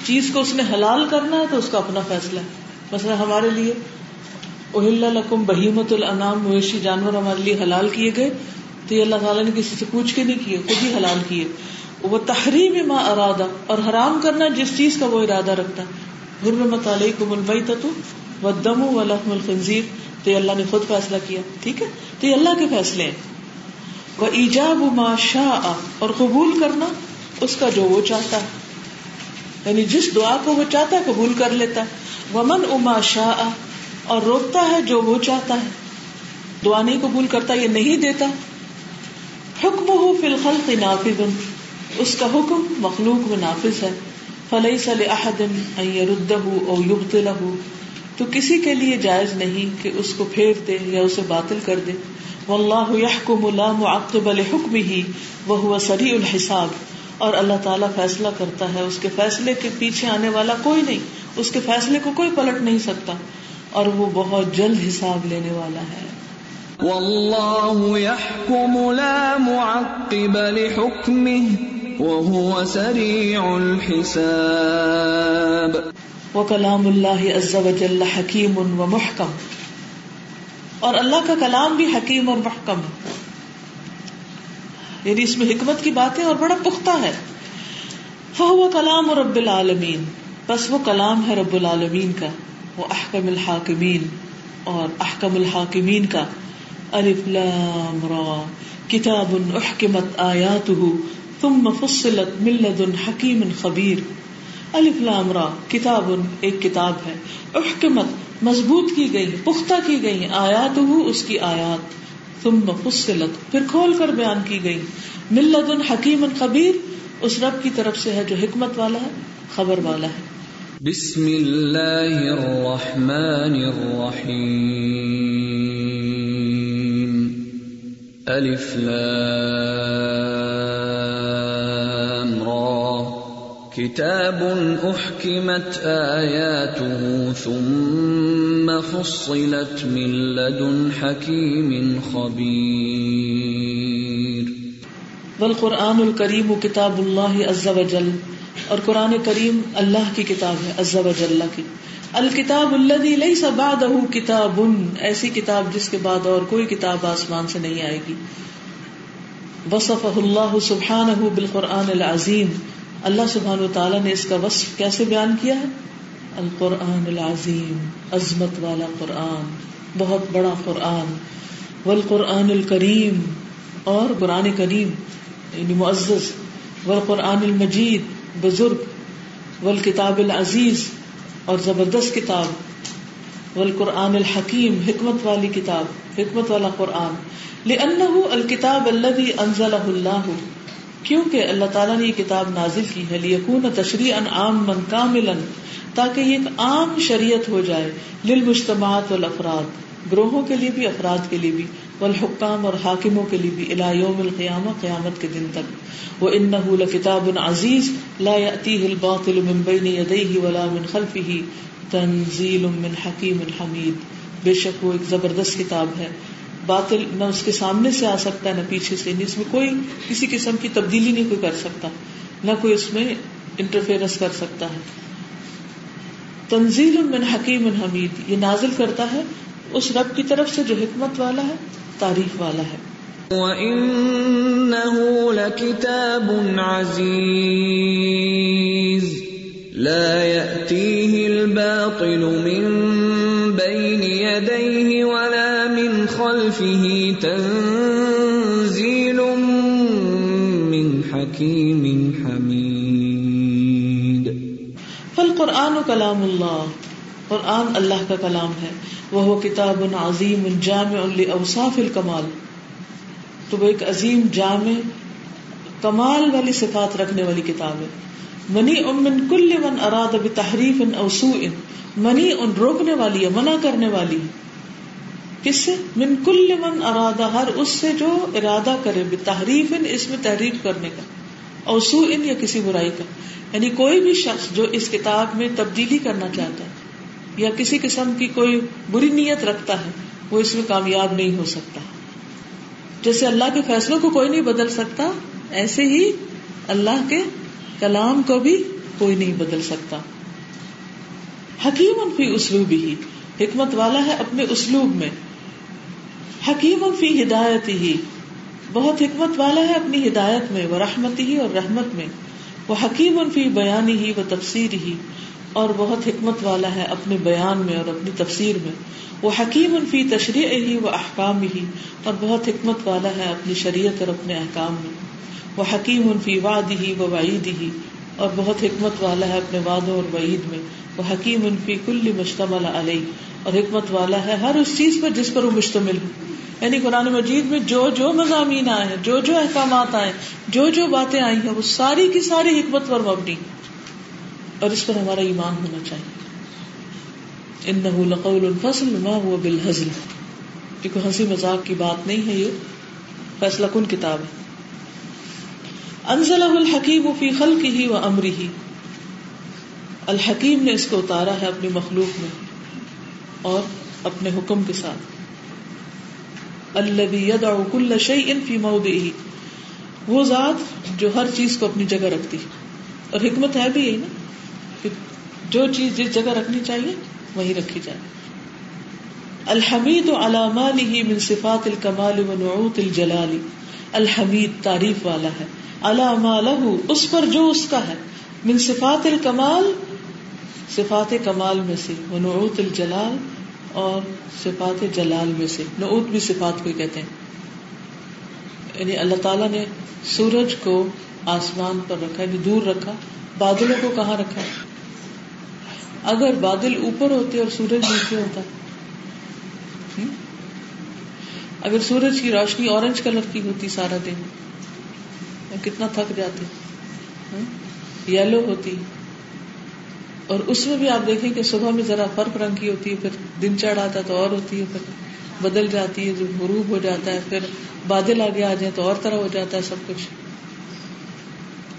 چیز کو اس نے حلال کرنا ہے تو اس کا اپنا فیصلہ ہے۔ مثلا ہمارے لیے اہل لکم بہیمت الانام مویشی جانور ہمارے لیے حلال کیے گئے، تو یہ اللہ تعالیٰ نے کسی سے پوچھ کے نہیں کیے، خود ہی حلال کیے۔ وہ تحریم ما ارادہ، اور حرام کرنا جس چیز کا وہ ارادہ رکھتا ہے۔ حرمت علیکم المیتۃ والدم ولحم الخنزیر، تو یہ اللہ نے خود فیصلہ کیا، ٹھیک ہے؟ تو یہ اللہ کے فیصلے ہیں۔ وہ ایجاب ما شاء، اور قبول کرنا اس کا جو وہ چاہتا ہے۔ یعنی جس دعا کو وہ چاہتا ہے قبول کر لیتا ہے۔ ومن اما شاء، اور روکتا ہے جو وہ چاہتا ہے۔ دعا نہیں قبول کرتا، یہ نہیں دیتا۔ حکم ہو فی الخلق نافذ، اس کا حکم مخلوق میں نافذ ہے۔ فلیس لأحد ان يردہ او یبطلہ تو کسی کے لیے جائز نہیں کہ اس کو پھیر دے یا اسے باطل کر دے۔ واللہ یحکم لا معقب لحکمہ وهو سریع الحساب۔ اور اللہ تعالیٰ فیصلہ کرتا ہے۔ اس کے فیصلے کے پیچھے آنے والا کوئی نہیں اس کے فیصلے کو کوئی پلٹ نہیں سکتا۔ اور وہ بہت جلد حساب لینے والا ہے۔ والله يحكم لا معقب لحكمه وهو سريع الحساب۔ وكلام الله عز وجل حكيم ومحكم اور اللہ کا کلام بھی حکیم اور محکم۔ ہے یعنی اس میں حکمت کی باتیں اور بڑا پختہ ہے۔ فهو کلام رب العالمین۔ بس وہ کلام ہے رب العالمین کا۔ وہ احکم الحاکمین اور احکم الحاکمین کا۔ الف لام را۔ کتاب احکمت آیاته ثم فصلت من لدن حکیم خبیر۔ الف لام را۔ کتاب ایک کتاب ہے۔ احکمت مضبوط کی گئی، پختہ کی گئی۔ آیاته اس کی آیات۔ تم فصلت، پھر کھول کر بیان کی گئی۔ ملت حکیم خبیر اس رب کی طرف سے ہے جو حکمت والا ہے، خبر والا ہے۔ بسم اللہ الرحمن الرحیم۔ الف لام۔ کتاب احکمت آیاته ثم فصلت من لدن حکیم خبیر والقرآن الکریم کتاب اللہ عز و جل اور قرآن کریم اللہ کی کتاب ہے، عز و جل کی۔ الکتاب الذی لیس بعدہ کتاب ایسی کتاب جس کے بعد اور کوئی کتاب آسمان سے نہیں آئے گی۔ وصفہ اللہ سبحانہ بالقرآن العظیم اللہ سبحانہ و تعالیٰ نے اس کا وصف کیسے بیان کیا ہے؟ القرآن العظیم، عظمت والا قرآن، بہت بڑا قرآن، والقرآن الکریم، اور قرآن کریم یعنی معزز، والقرآن المجید، بزرگ، والکتاب العزیز، اور زبردست کتاب، والقرآن الحکیم، حکمت والی کتاب، حکمت والا قرآن، لأنه الکتاب الذي انزلہ اللہ کیونکہ اللہ تعالیٰ نے یہ کتاب نازل کی ہے لیکون تشریعا عاما کاملا تاکہ یہ ایک عام شریعت ہو جائے للمجتمعات والافراد گروہوں کے لیے بھی، افراد کے لیے بھی والحکام اور حاکموں کے لیے بھی الى یوم القیامہ قیامت کے دن تک۔ وہ انہ لکتاب عزیز لا یأتیہ الباطل من بین یدیہ ولا من خلفہ تنزیل من حکیم حمید بے شک وہ ایک زبردست کتاب ہے۔ باطل نہ اس کے سامنے سے آ سکتا ہے، نہ پیچھے سے۔ یعنی اس میں کوئی کسی قسم کی تبدیلی نہیں کوئی کر سکتا، نہ کوئی اس میں انٹرفیئرنس کر سکتا ہے۔ تنزیل من حکیم حمید، یہ نازل کرتا ہے، اس رب کی طرف سے جو حکمت والا ہے، تعریف والا ہے۔ وَإِنَّهُ لَكِتَابٌ عَزِيزٌ، لَا يَأْتِيهِ الْبَاطِلُ مِن بَيْنِ يَدَيْهِ وَلَا خَلْفِهِ تَنزِيلٌ مِّنْ حَكِيمٍ حَمِيدٍ. فالقرآن کلام اللہ قرآن اللہ کا کلام ہے. وہ کتاب عظیم جامع اوصاف الکمال تو وہ ایک عظیم جامع کمال والی صفات رکھنے والی کتاب ہے. منی امن کل من اراد بتحریف اوسو ان منی ان روکنے والی ہے منع کرنے والی. کس سے؟ من کل من ارادہ ہر اس سے جو ارادہ کرے بتحریف اس میں تحریف کرنے کا اوسو ان یا کسی برائی کا۔ یعنی کوئی بھی شخص جو اس کتاب میں تبدیلی کرنا چاہتا ہے، یا کسی قسم کی کوئی بری نیت رکھتا ہے، وہ اس میں کامیاب نہیں ہو سکتا۔ جیسے اللہ کے فیصلوں کو کوئی نہیں بدل سکتا، ایسے ہی اللہ کے کلام کو بھی کوئی نہیں بدل سکتا۔ حکیم فی اسلوب ہی حکمت والا ہے اپنے اسلوب میں۔ حکیم فی ہدایت ہی، بہت حکمت والا ہے اپنی ہدایت میں وہ رحمت ہی اور رحمت میں۔ وہ حکیم فی بیانی ہی وہ تفسیر ہی، اور بہت حکمت والا ہے اپنے بیان میں اور اپنی تفسیر میں۔ وہ حکیم فی تشریح ہی وہ احکام ہی، اور بہت حکمت والا ہے اپنی شریعت اور اپنے احکام میں۔ وہ حکیم فی واد ہی وہ وعید ہی، اور بہت حکمت والا ہے اپنے وادوں اور وعید میں۔ وہ حکیم فی کل مشتمل علیہ اور حکمت والا ہے ہر اس چیز پر جس پر وہ مشتمل ہو۔ یعنی قرآن مجید میں جو جو مضامین آئے ہیں، جو جو احکامات آئے جو جو باتیں آئی ہیں، وہ ساری کی ساری حکمت پر مبنی۔ اور اس پر ہمارا ایمان ہونا چاہیے۔ ان لقول الفصل ما هو بالحزل کیونکہ ہنسی مذاق کی بات نہیں ہے یہ۔ فیصلہ کن کتاب ہے؟ انزل الحکیم فی خلقه و امره الحکیم نے اس کو اتارا ہے اپنی مخلوق میں اور اپنے حکم کے ساتھ۔ الذي يدع كل شيء في موضعه. وہ ذات جو ہر چیز کو اپنی جگہ رکھتی اور حکمت ہے بھی یہی نا کہ جو چیز جس جگہ رکھنی چاہیے، وہی رکھی جائے۔ الحمید علامہ من صفات الکمال و نعوت الجلال۔ الحمید تعریف والا ہے۔ علامہ اس پر جو اس کا ہے۔ من صفات الکمال، صفات کمال میں سے۔ وہ نعوت الجلال اور صفات جلال میں سے، نعوت بھی صفات کو کہتے ہیں۔ یعنی اللہ تعالیٰ نے سورج کو آسمان پر رکھا یعنی دور رکھا، بادلوں کو کہاں رکھا؟ اگر بادل اوپر ہوتے اور سورج نیچے ہوتا۔ اگر سورج کی روشنی اورنج کلر کی ہوتی سارا دن کتنا تھک جاتے۔ یلو ہوتی۔ اور اس میں بھی آپ دیکھیں کہ صبح میں ذرا فرق رنگ کی ہوتی ہے، پھر دن چڑھ آتا ہے تو اور ہوتی ہے، پھر بدل جاتی ہے جو غروب ہو جاتا ہے، پھر بادل آگے آ جائیں تو اور طرح ہو جاتا ہے سب کچھ۔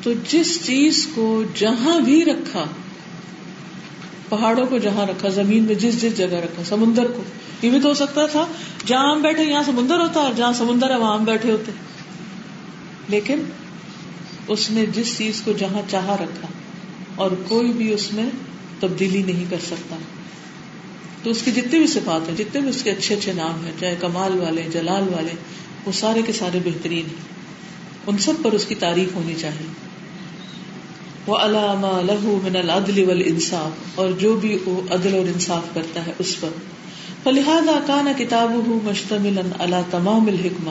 تو جس چیز کو جہاں بھی رکھا، پہاڑوں کو جہاں رکھا، زمین میں جس جس جگہ رکھا، سمندر کو، یہ بھی تو ہو سکتا تھا، جہاں ہم بیٹھے یہاں سمندر ہوتا اور جہاں سمندر ہے وہاں ہم بیٹھے ہوتے۔ لیکن اس نے جس چیز کو جہاں چاہا رکھا اور کوئی بھی اس میں تبدیلی نہیں کر سکتا۔ تو اس کی جتنے بھی صفات ہیں، جتنے بھی اس کے اچھے اچھے نام ہیں، چاہے کمال والے، جلال والے، وہ سارے کے سارے بہترین ہیں۔ ان سب پر اس کی تعریف ہونی چاہیے۔ وہ علامہ لہو من العدل والانصاف اور جو بھی وہ عدل اور انصاف کرتا ہے، اس پر۔ فلحاظ کان کتاب مشتمل اللہ تمام الحکمہ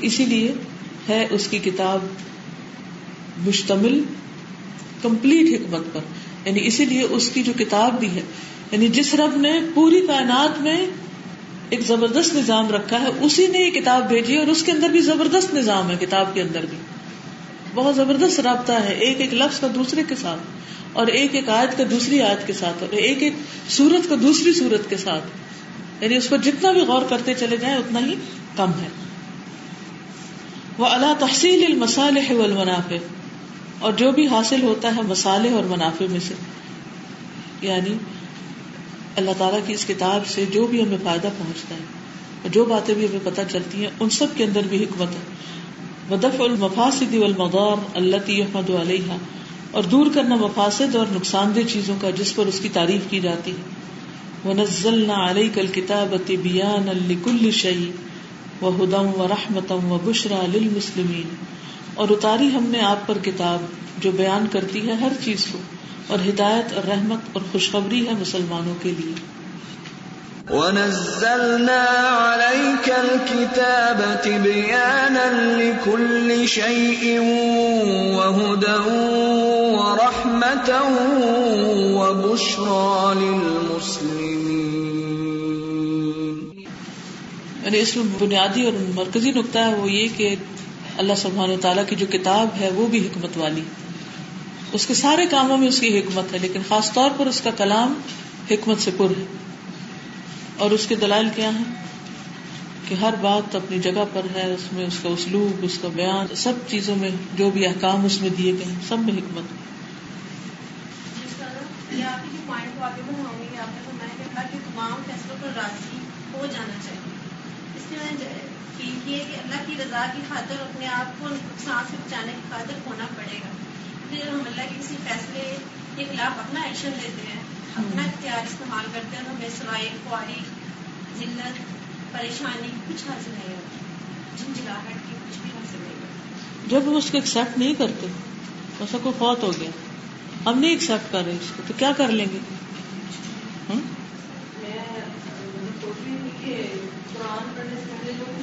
اسی لیے ہے اس کی کتاب مشتمل کمپلیٹ حکمت پر۔ یعنی اسی لیے اس کی جو کتاب بھی ہے یعنی جس رب نے پوری کائنات میں ایک زبردست نظام رکھا ہے، اسی نے یہ کتاب بھیجی اور اس کے اندر بھی زبردست نظام ہے کتاب کے اندر بھی۔ بہت زبردست رابطہ ہے، ایک ایک لفظ کا دوسرے کے ساتھ، اور ایک ایک آیت کا دوسری آیت کے ساتھ، اور ایک ایک سورت کا دوسری سورت کے ساتھ۔ یعنی اس پر جتنا بھی غور کرتے چلے جائیں، اتنا ہی کم ہے۔ وہ اللہ تحصیل المسالح والمنافع۔ اور جو بھی حاصل ہوتا ہے مسالے اور منافع میں سے۔ یعنی اللہ تعالیٰ کی اس کتاب سے جو بھی ہمیں فائدہ پہنچتا ہے اور جو باتیں بھی ہمیں پتہ چلتی ہیں، ان سب کے اندر بھی حکمت ہے۔ ودف المفاصد المدور اللہ احمد علیہ اور دور کرنا مفاصد اور نقصان دہ چیزوں کا جس پر اس کی تعریف کی جاتی ہے۔ وہ نزل نہ علیہ کل کتاب بیان الکل شعی و اور اتاری ہم نے آپ پر کتاب جو بیان کرتی ہے ہر چیز کو اور ہدایت اور رحمت اور خوشخبری ہے مسلمانوں کے لیے۔ وَنَزَّلْنَا عَلَيْكَ الْكِتَابَ تِبْيَانًا لِكُلِّ شَيْءٍ وَهُدًى وَرَحْمَةً وَبُشْرَى لِلْمُسْلِمِينَ۔ یعنی اس میں بنیادی اور مرکزی نقطہ ہے وہ یہ کہ اللہ سبحانہ تعالیٰ کی جو کتاب ہے وہ بھی حکمت والی۔ اس کے سارے کاموں میں اس کی حکمت ہے، لیکن خاص طور پر اس کا کلام حکمت سے پر ہے۔ اور اس کے دلائل کیا ہیں؟ کہ ہر بات اپنی جگہ پر ہے، اس میں اس کا اسلوب، اس کا بیان، سب چیزوں میں جو بھی احکام اس میں دیے گئے سب میں حکمت۔ ہو جانا چاہیے۔ لیے فیل کیے کہ اللہ کی رضا کی خاطر اپنے آپ کو نقصان سے بچانے کی خاطر ہونا پڑے گا۔ پھر ہم اللہ کے کسی فیصلے کے خلاف اپنا ایکشن لیتے ہیں۔ اپنا اختیار استعمال کرتے ہیں ہمیں سوائے خواری ذلت پریشانی کچھ حاصل نہیں ہوتی۔ جھنجھلاہٹ کی کچھ بھی حاصل نہیں کرتے جب ہم اس کو ایکسپٹ نہیں کرتے ایسا کوئی فوت ہو گیا۔ ہم نہیں ایکسپٹ کر رہے اس کو تو کیا کر لیں گے؟ میں قرآن پڑھنے سے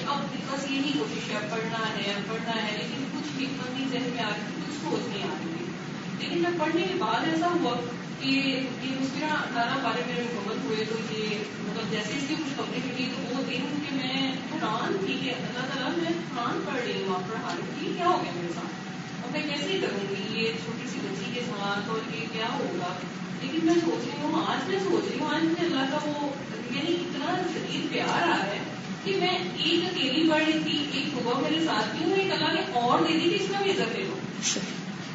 کہ اب بس یہی کوشش ہے پڑھنا ہے پڑھنا ہے، لیکن کچھ حکمت نہیں ذہن میں آ رہی کچھ سوچ نہیں آ رہی۔ لیکن میں پڑھنے کے بعد ایسا ہوا کہ یہ اس طرح نانا بارے میں مکمل ہوئے تو یہ مطلب جیسے اس کی کچھ خبریں ملی تو وہ دن کہ میں قرآن تھی کہ اللہ تعالیٰ میں قرآن پڑھ رہی ہوں، آپ پڑھا رہی تھی کیا ہو گیا میرے ساتھ میں کیسے کروں گی یہ چھوٹی سی بچی کے ساتھ اور یہ کیا ہوگا؟ لیکن میں سوچ رہی ہوں، آج میں سوچ رہی ہوں، آج مجھے اللہ کا وہ یعنی اتنا شدید پیار آ رہا ہے کہ میں ایک اکیلی پڑھ رہی تھی، ایک صبح میرے ساتھ تھی ہوں، ایک اللہ نے اور دے دی کہ اس میں بھی عزت لے لو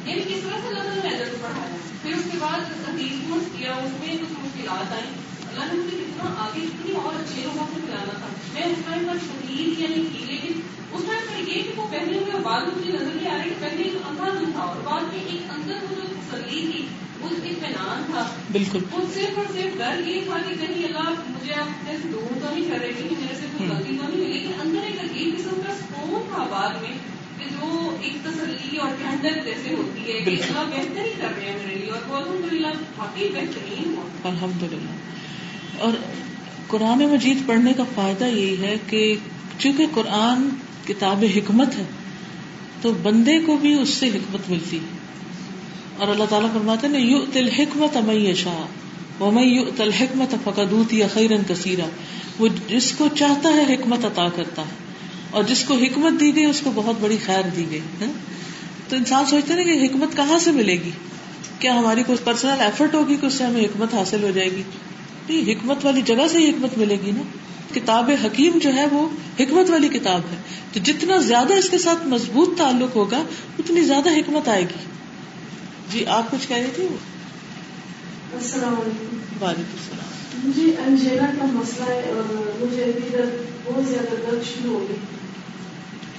یعنی کس طرح سے اللہ تعالیٰ نے عزت پڑھایا پھر اس کے بعد حدیث کورس کیا، اس میں کچھ مشکلات آئیں۔ اللہ نے مجھے کتنا آگے اتنی اور اچھے لوگوں سے ملانا تھا۔ میں اس ٹائم پر شدید یعنی تھی لیکن اس پر یہ کہ وہ پہلے ہوئے میں مجھے نظر نہیں آ رہی کہ پہلے ایک اندھا تھا اور بعد میں ایک اندر وہ جو تسلی تھی وہ اطمینان تھا۔ بالکل۔ وہ صرف اور صرف ڈر یہ تھا کہ کہیں اللہ مجھے آپ دور تو نہیں کر رہے میرے سے کوئی غلطی تو نہیں ہوئی لیکن اندر ایک عجیب قسم کا سکون تھا بعد میں کہ جو ایک تسلی اور ٹھنڈک جیسے ہوتی ہے کہ۔ اللہ بہتر ہی کر رہے ہیں میرے لیے اور وہ الحمد للہ واقعی بہترین ہوا۔ الحمد للہ اور قرآن مجید پڑھنے کا فائدہ یہی ہے کہ چونکہ قرآن کتاب حکمت ہے، تو بندے کو بھی اس سے حکمت ملتی۔ ہے اور اللہ تعالیٰ فرماتے ہیں یو تل حکمت امئی شاہ وہ میں یو تل حکمت فقدوت یا خیرن کثیرہ وہ جس کو چاہتا ہے، حکمت عطا کرتا ہے۔ اور جس کو حکمت دی گئی، اس کو بہت بڑی خیر دی گئی۔ ہاں؟ تو انسان سوچتے نا کہ حکمت کہاں سے ملے گی؟ کیا ہماری کوئی پرسنل ایفرٹ ہوگی کہ اس سے ہمیں حکمت حاصل ہو جائے گی؟ نہیں، حکمت والی جگہ سے ہی حکمت ملے گی نا۔ کتاب حکیم جو ہے وہ حکمت والی کتاب ہے۔ تو جتنا زیادہ اس کے ساتھ مضبوط تعلق ہوگا اتنی زیادہ حکمت آئے گی۔ جی آپ کچھ کہہ رہی تھی السلام علیکم۔ وعلیکم السلام۔ مجھے انجینا کا مسئلہ ہے اور مجھے بہت زیادہ درد شروع ہو گئی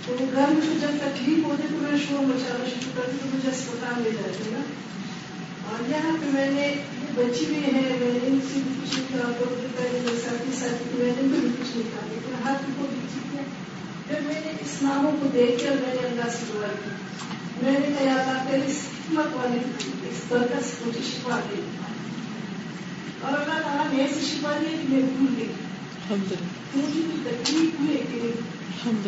تو گھر میں جب تکلیف ہوتی تو میں شور مچانا شروع کرتی تو مجھے اسپتال لے جاتے نا۔ اور یہاں پہ میں نے بچی بھی ہے میں نے ان سے بھی کچھ نہیں کہا پہلے میرے ساتھی ساتھی تھی میں نے بھی کچھ نہیں کہا لیکن کو بھی ٹھیک ہے۔ جب میں نے اس ناموں کو دیکھ کر میں نے اللہ سے دعا کی۔ میں نے کہا اللہ تیری اس حکمت والی اس برکت سے مجھے شفا دے۔ اور اللہ تعالیٰ نے ایسی شفا دی کہ میں بھول گئی۔ مجھے کوئی تکلیف ہوئی کہ نہیں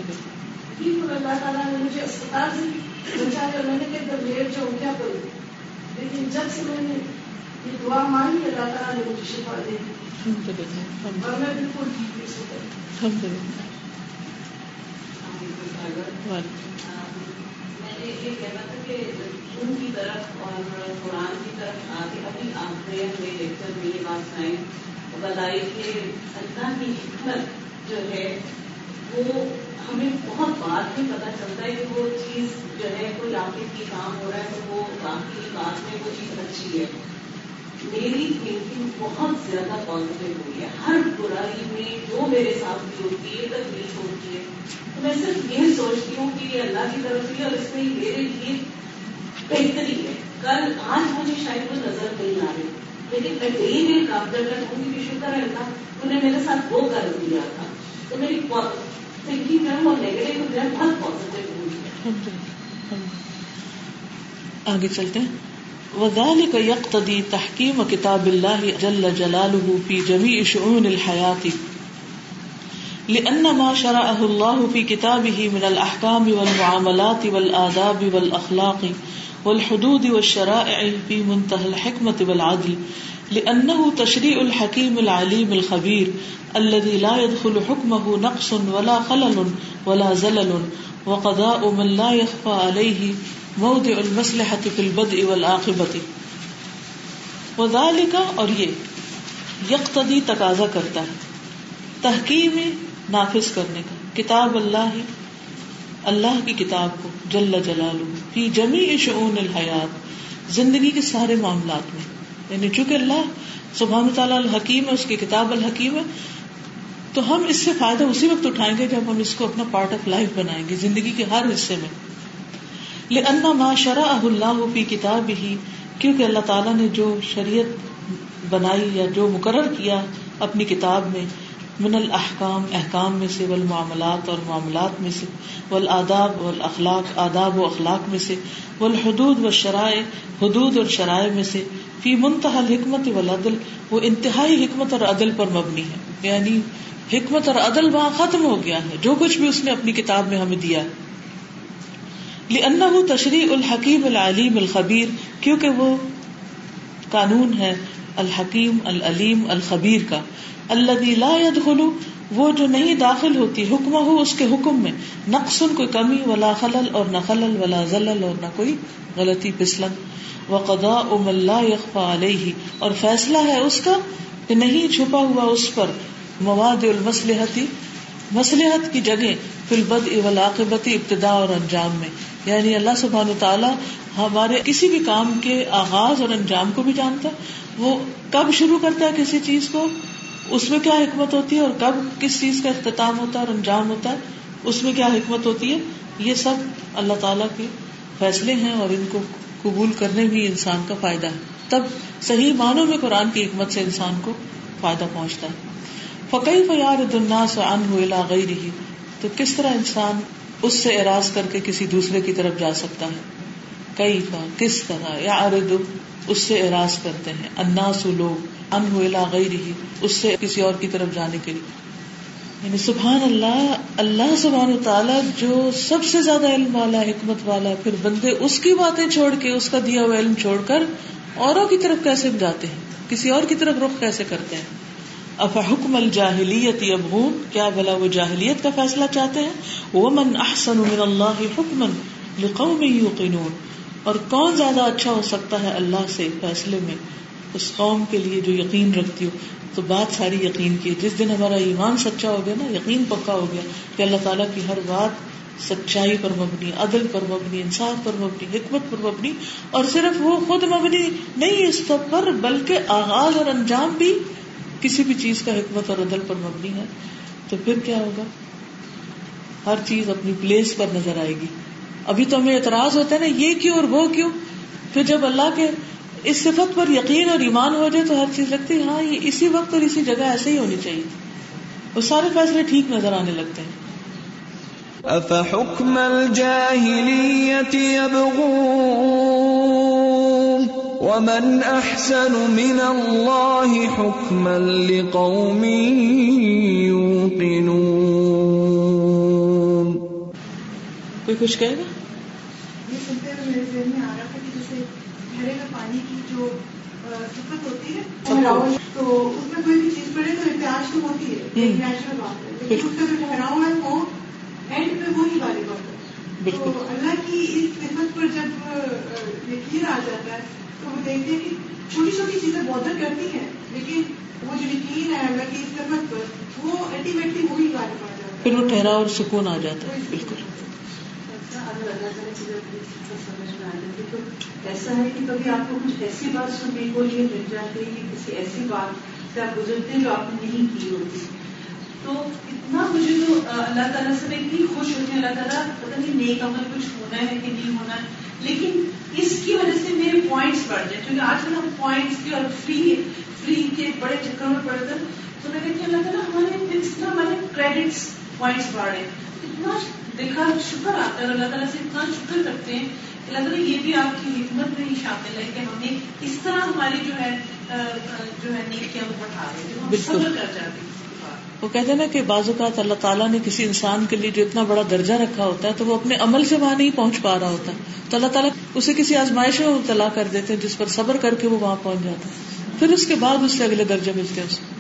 بالکل اللہ تعالیٰ نے مجھے اسپتال سے بچا کر میں نے کہا لیٹ جاؤں کیا کروں؟ لیکن جب سے میں نے یہ دعا مانگی اللہ تعالیٰ نے مجھے شفا دے۔ دی اور میں بالکل ٹھیک للہ وعلیکم میں نے یہ کہنا تھا کہ ان کی طرف اور قرآن کی طرف آگے ابھی آپ نے اپنے لیکچر میں یہ بات سنائی بتائی کہ اللہ کی حکمت جو ہے وہ ہمیں بہت بعد میں پتہ چلتا ہے کہ وہ چیز جو ہے کوئی آپ کی کام ہو رہا ہے تو وہ باقی بات میں وہ چیز اچھی ہے۔ میری تھنکنگ بہت زیادہ پازیٹیو ہوئی ہے۔ ہر برائی میں جو میرے ساتھ بھی ہوتی ہے تکلیف ہوتی ہے۔ تو میں صرف یہ سوچتی ہوں کہ یہ اللہ کی طرف ہی اور اس میں میرے لیے بہتری ہے۔ کل آج مجھے شاید وہ نظر نہیں آ رہی، لیکن میں ڈیلی میرے قابل کر ہوں کہ شکر ہے اللہ انہیں میرے ساتھ وہ کر دیا تھا۔ تو میری تھنکنگ جو ہے وہ نیگیٹو جو ہے بہت پازیٹیو ہوئی ہے آگے چلتے ہیں۔ وذلك يقتضي تحكيم كتاب الله جل جلاله في جميع شؤون الحياة. لأن ما شرعه الله في كتابه من الأحكام والمعاملات والآداب والأخلاق والحدود والشرائع في منتهى الحكمة والعدل، لأنه تشريع الحكيم العليم الخبير الذي لا يدخل حكمه نقص ولا خلل ولا زلل، وقضاء من لا يخفى عليه موضع المصلحة في البدء والعاقبة. اور یہ یقتدی تقاضا کرتا ہے تحکیم نافذ کرنے کا، کتاب اللہ اللہ کی کتاب کو، جل جلالہ، فی جمی شعون الحیات، زندگی کے سارے معاملات میں۔ یعنی چونکہ اللہ سبحان تعالیٰ الحکیم ہے، اس کی کتاب الحکیم ہے، تو ہم اس سے فائدہ اسی وقت اٹھائیں گے جب ہم اس کو اپنا پارٹ آف لائف بنائیں گے، زندگی کے ہر حصے میں۔ لأن ما شرع اللہ فی کتاب ہی کیونکہ اللہ تعالیٰ نے جو شریعت بنائی یا جو مقرر کیا اپنی کتاب میں، من الحکام احکام میں سے، والمعاملات اور معاملات میں سے، والآداب والاخلاق آداب و اخلاق میں سے، والحدود و شرائع حدود اور شرائع میں سے، فی منتہا الحکمت والعدل، وہ انتہائی حکمت اور عدل پر مبنی ہے۔ یعنی حکمت اور عدل وہاں ختم ہو گیا ہے۔ جو کچھ بھی اس نے اپنی کتاب میں ہمیں دیا لأنه تشریع الحکیم العلیم الخبیر کیونکہ وہ قانون ہے الحکیم، العلیم، الخبیر کا۔ اللہ لا يدخل، وہ جو نہیں داخل ہوتی حکم ہو اس کے حکم میں۔ نقص کوئی کمی، ولا خلل، اور نہ خلل، ولا زلل اور نہ کوئی غلطی، پسلن۔ وقضاء ام لا يخفى علیہ اور فیصلہ ہے اس کا کہ نہیں چھپا ہوا اس پر۔ مواد المسلحتی مسلحت کی جگہ فی البد والعاقبتی ابتدا اور انجام میں۔ یعنی اللہ سبحانہ تعالیٰ ہمارے کسی بھی کام کے آغاز اور انجام کو بھی جانتا ہے۔ وہ کب شروع کرتا ہے کسی چیز کو؟ اس میں کیا حکمت ہوتی ہے اور کب کس چیز کا اختتام ہوتا ہے اور انجام ہوتا ہے؟ اس میں کیا حکمت ہوتی ہے؟ یہ سب اللہ تعالیٰ کے فیصلے ہیں اور ان کو قبول کرنے بھی انسان کا فائدہ ہے۔ تب صحیح معنوں میں قرآن کی حکمت سے انسان کو فائدہ پہنچتا ہے۔ فقی فیار دنیا سے ان ہوئے گئی رہی تو کس طرح انسان اس سے اراض کر کے کسی دوسرے کی طرف جا سکتا ہے۔ کئی فا کس طرح؟ یا ارد اس سے اراض کرتے ہیں۔ اناس لوگ ان گئی رہی اس سے کسی اور کی طرف جانے کے لیے۔ یعنی سبحان اللہ اللہ سبحان تعالیٰ جو سب سے زیادہ علم والا، حکمت والا، پھر بندے اس کی باتیں چھوڑ کے اس کا دیا ہوا علم چھوڑ کر، اوروں کی طرف کیسے جاتے ہیں؟ کسی اور کی طرف رخ کیسے کرتے ہیں؟ اف حکم الجاہلیت ابغون کیا بلا وہ جاہلیت کا فیصلہ چاہتے ہیں؟ وہ من احسن من اللہ حکمن لقوم یوقنون اور کون زیادہ اچھا ہو سکتا ہے اللہ سے فیصلے میں؟ اس قوم کے لیے جو یقین رکھتی ہو۔ تو بات ساری یقین کی جس دن ہمارا ایمان سچا ہو گیا نا، یقین پکا ہو گیا کہ اللہ تعالیٰ کی ہر بات سچائی پر مبنی، عدل پر مبنی، انصاف پر مبنی، حکمت پر مبنی۔ اور صرف وہ خود مبنی نہیں اس سب پر، بلکہ آغاز اور انجام بھی کسی بھی چیز کا حکمت اور عدل پر مبنی ہے، تو پھر کیا ہوگا؟ ہر چیز اپنی پلیس پر نظر آئے گی۔ ابھی تو ہمیں اعتراض ہوتا ہے نا، یہ کیوں اور وہ کیوں؟ پھر جب اللہ کے اس صفت پر یقین اور ایمان ہو جائے تو ہر چیز لگتی ہے ہاں یہ اسی وقت اور اسی جگہ ایسے ہی ہونی چاہیے۔ وہ سارے فیصلے ٹھیک نظر آنے لگتے ہیں۔ افحکم الجاہلیت یبغون ومن احسن من اللہ حکما لقوم یوقنون کوئی کچھ کہے گا؟ یہ سنتے ہوئے میرے ذہن میں آ رہا تھا کہ جیسے گھڑے میں پانی کی جو سفت ہوتی ہے تو اس میں کوئی بھی چیز پڑے تو احتیاط تو ہوتی ہے ایک نیچرل بات ہے۔ لیکن اس کا جو ٹھہراؤ ہے وہ اینڈ پہ وہی والی بات ہے۔ تو اللہ کی اس خدمت پر جب یقین آ جاتا ہے تو وہ دیکھتے ہیں کہ چھوٹی چھوٹی چیزیں بہتر کرتی ہیں لیکن وہ جو یقین ہے اللہ کی اس خدمت پر وہ الٹیمیٹلی وہی غالب آ جاتا ہے۔ پھر وہ ٹھہرا اور سکون آ جاتا ہے۔ بالکل۔ ایسا ہے کہ کبھی آپ کو کچھ ایسی بات سننے کو لیے مل جاتی ہے کسی ایسی بات سے آپ گزرتے ہیں جو آپ نے نہیں کی ہوتی۔ تو اتنا مجھے تو اللہ تعالیٰ سے میں اتنی خوش ہوتی ہوں اللہ تعالیٰ پتہ نہیں نیک عمل کچھ ہونا ہے کہ نہیں ہونا ہے۔ لیکن اس کی وجہ سے میرے پوائنٹس بڑھ جائیں کیونکہ آج کل ہم پوائنٹس کی اور فری فری کے بڑے چکر میں پڑتے ہیں۔ تو میں کہتی ہوں اللہ تعالیٰ ہمارے طرح ہمارے کریڈٹس پوائنٹس بڑھے اتنا دیکھا شکر آتا ہے اللہ تعالیٰ سے اتنا شکر کرتے ہیں اللہ تعالیٰ یہ بھی آپ کی حکمت میں ہی شامل ہے کہ ہم نے اس طرح ہماری جو ہے جو ہے نیکیاں وہ بڑھا رہے ہیں ہم صبر کر جاتے ہیں۔ وہ کہتے ہیں نا کہ بعض اوقات اللہ تعالیٰ نے کسی انسان کے لیے جو اتنا بڑا درجہ رکھا ہوتا ہے تو وہ اپنے عمل سے وہاں نہیں پہنچ پا رہا ہوتا۔ تو اللہ تعالیٰ اسے کسی آزمائش میں مبتلا کر دیتے ہیں جس پر صبر کر کے وہ وہاں پہنچ جاتا ہے۔ پھر اس کے بعد اس سے اگلے درجے ملتے ہیں اس کو۔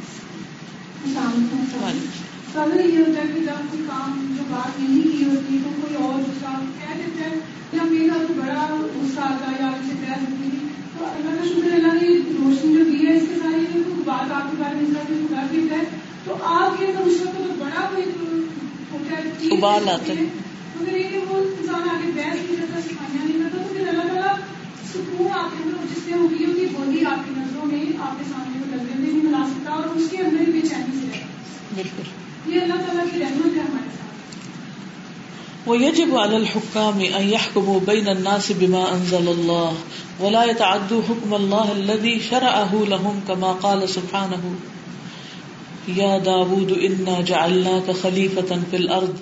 یہ ہوتا ہے کہ جب کوئی کام جو بات نہیں کی ہوتی تو کوئی اور دوسرا کہہ دیتا ہے یا بڑا غصہ آتا ہے یا اسے تو اللہ کا شکر اللہ نے روشنی جو دی ہے اس کے ساری بات آپ کے بارے میں کر دیتا ہے۔ تو آپ یہ اس وقت بڑا کوئی ابال آتا ہے اگر یہ کہ وہ انسان آگے بحث نہیں کرتا صفائیاں نہیں کرتا تو پھر اللہ تعالیٰ سکون آپ کے اندر جس نے ہوگی ہوگی بولی آپ کی نظروں میں آپ کے سامنے وہ لگے میں نہیں ملا سکتا اور اس کے اندر بے چینی سے بالکل۔ یہ اللہ تعالیٰ کی رحمت ہے ہمارے ساتھ۔ ويجب على الحكام أن يحكموا بين الناس بما أنزل الله ولا يتعدوا حكم الله الذي شرعه لهم كما قال سبحانه يا داود إنا جعلناك خليفة في الأرض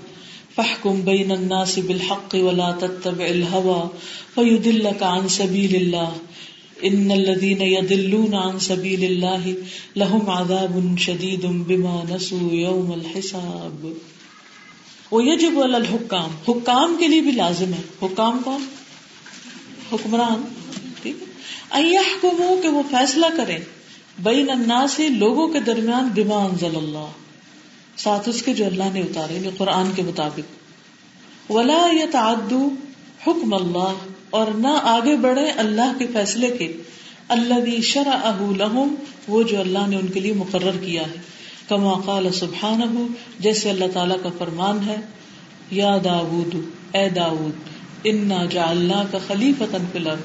فاحكم بين الناس بالحق ولا تتبع الهوى فيدلك عن سبيل الله. إن الذين يدلون عن سبيل الله لهم عذاب شديد بما نسوا يوم الحساب. وہ یجب علی الحکام حکام کے لیے بھی لازم ہے. حکام کون؟ حکمران. ٹھیک ہے. ایحکمو کہ وہ فیصلہ کریں. بین الناس لوگوں کے درمیان بما انزل اللہ، ساتھ اس کے جو اللہ نے اتارے یعنی قرآن کے مطابق۔ ولا یتعدو حکم اللہ اور نہ آگے بڑھے اللہ کے فیصلے کے۔ اللہ شرعہ لہم وہ جو اللہ نے ان کے لیے مقرر کیا ہے۔ کما قال سبحانہ جیسے اللہ تعالیٰ کا فرمان ہے۔ یا داود اے داود انا جعلنا کا خلیفہ فلر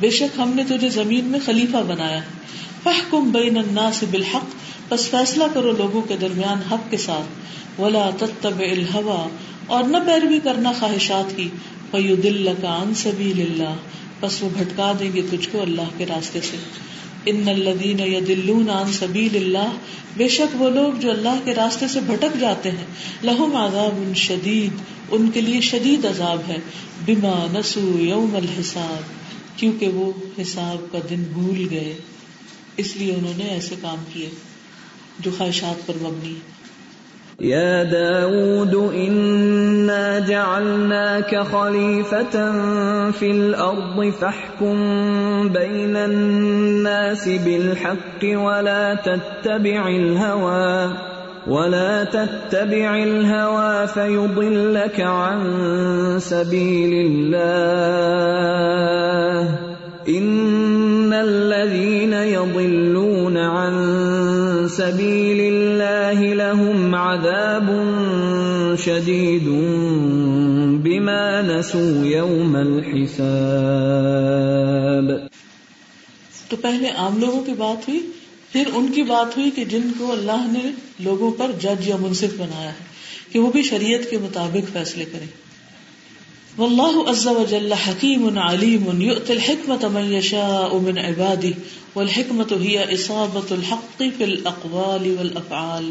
بے شک ہم نے تجھے زمین میں خلیفہ بنایا ہے۔ فحکم بین الناس بالحق بس فیصلہ کرو لوگوں کے درمیان حق کے ساتھ۔ ولا تتبع الہوا اور نہ پیروی کرنا خواہشات کی۔ فیدلک عن سبیل اللہ بس وہ بھٹکا دیں گے تجھ کو اللہ کے راستے سے۔ ان الذین یدلون عن سبیل اللہ بے شک وہ لوگ جو اللہ کے راستے سے بھٹک جاتے ہیں۔ لہم عذاب شدید ان کے لیے شدید عذاب ہے۔ بما نسو یوم الحساب، کیونکہ وہ حساب کا دن بھول گئے۔ اس لیے انہوں نے ایسے کام کیے جو خواہشات پر مبنی يا داود إنا جعلناك خليفة في الأرض فاحكم بين الناس بالحق ولا تتبع الهوى ولا تتبع الهوى فيضلك عن سبيل الله إن الذين يضلون عن سبيل الله لهم عذاب شديد بما نسوا يوم الحساب تو پہلے عام لوگوں کی بات ہوئی، پھر ان کی بات ہوئی کہ جن کو اللہ نے لوگوں پر جج یا منصف بنایا ہے کہ وہ بھی شریعت کے مطابق فیصلے کریں۔ واللہ عز وجل حکیم علیم یؤتی الحکمة من یشاء من عباده والحکمة هي اصابة الحق في الاقوال والافعال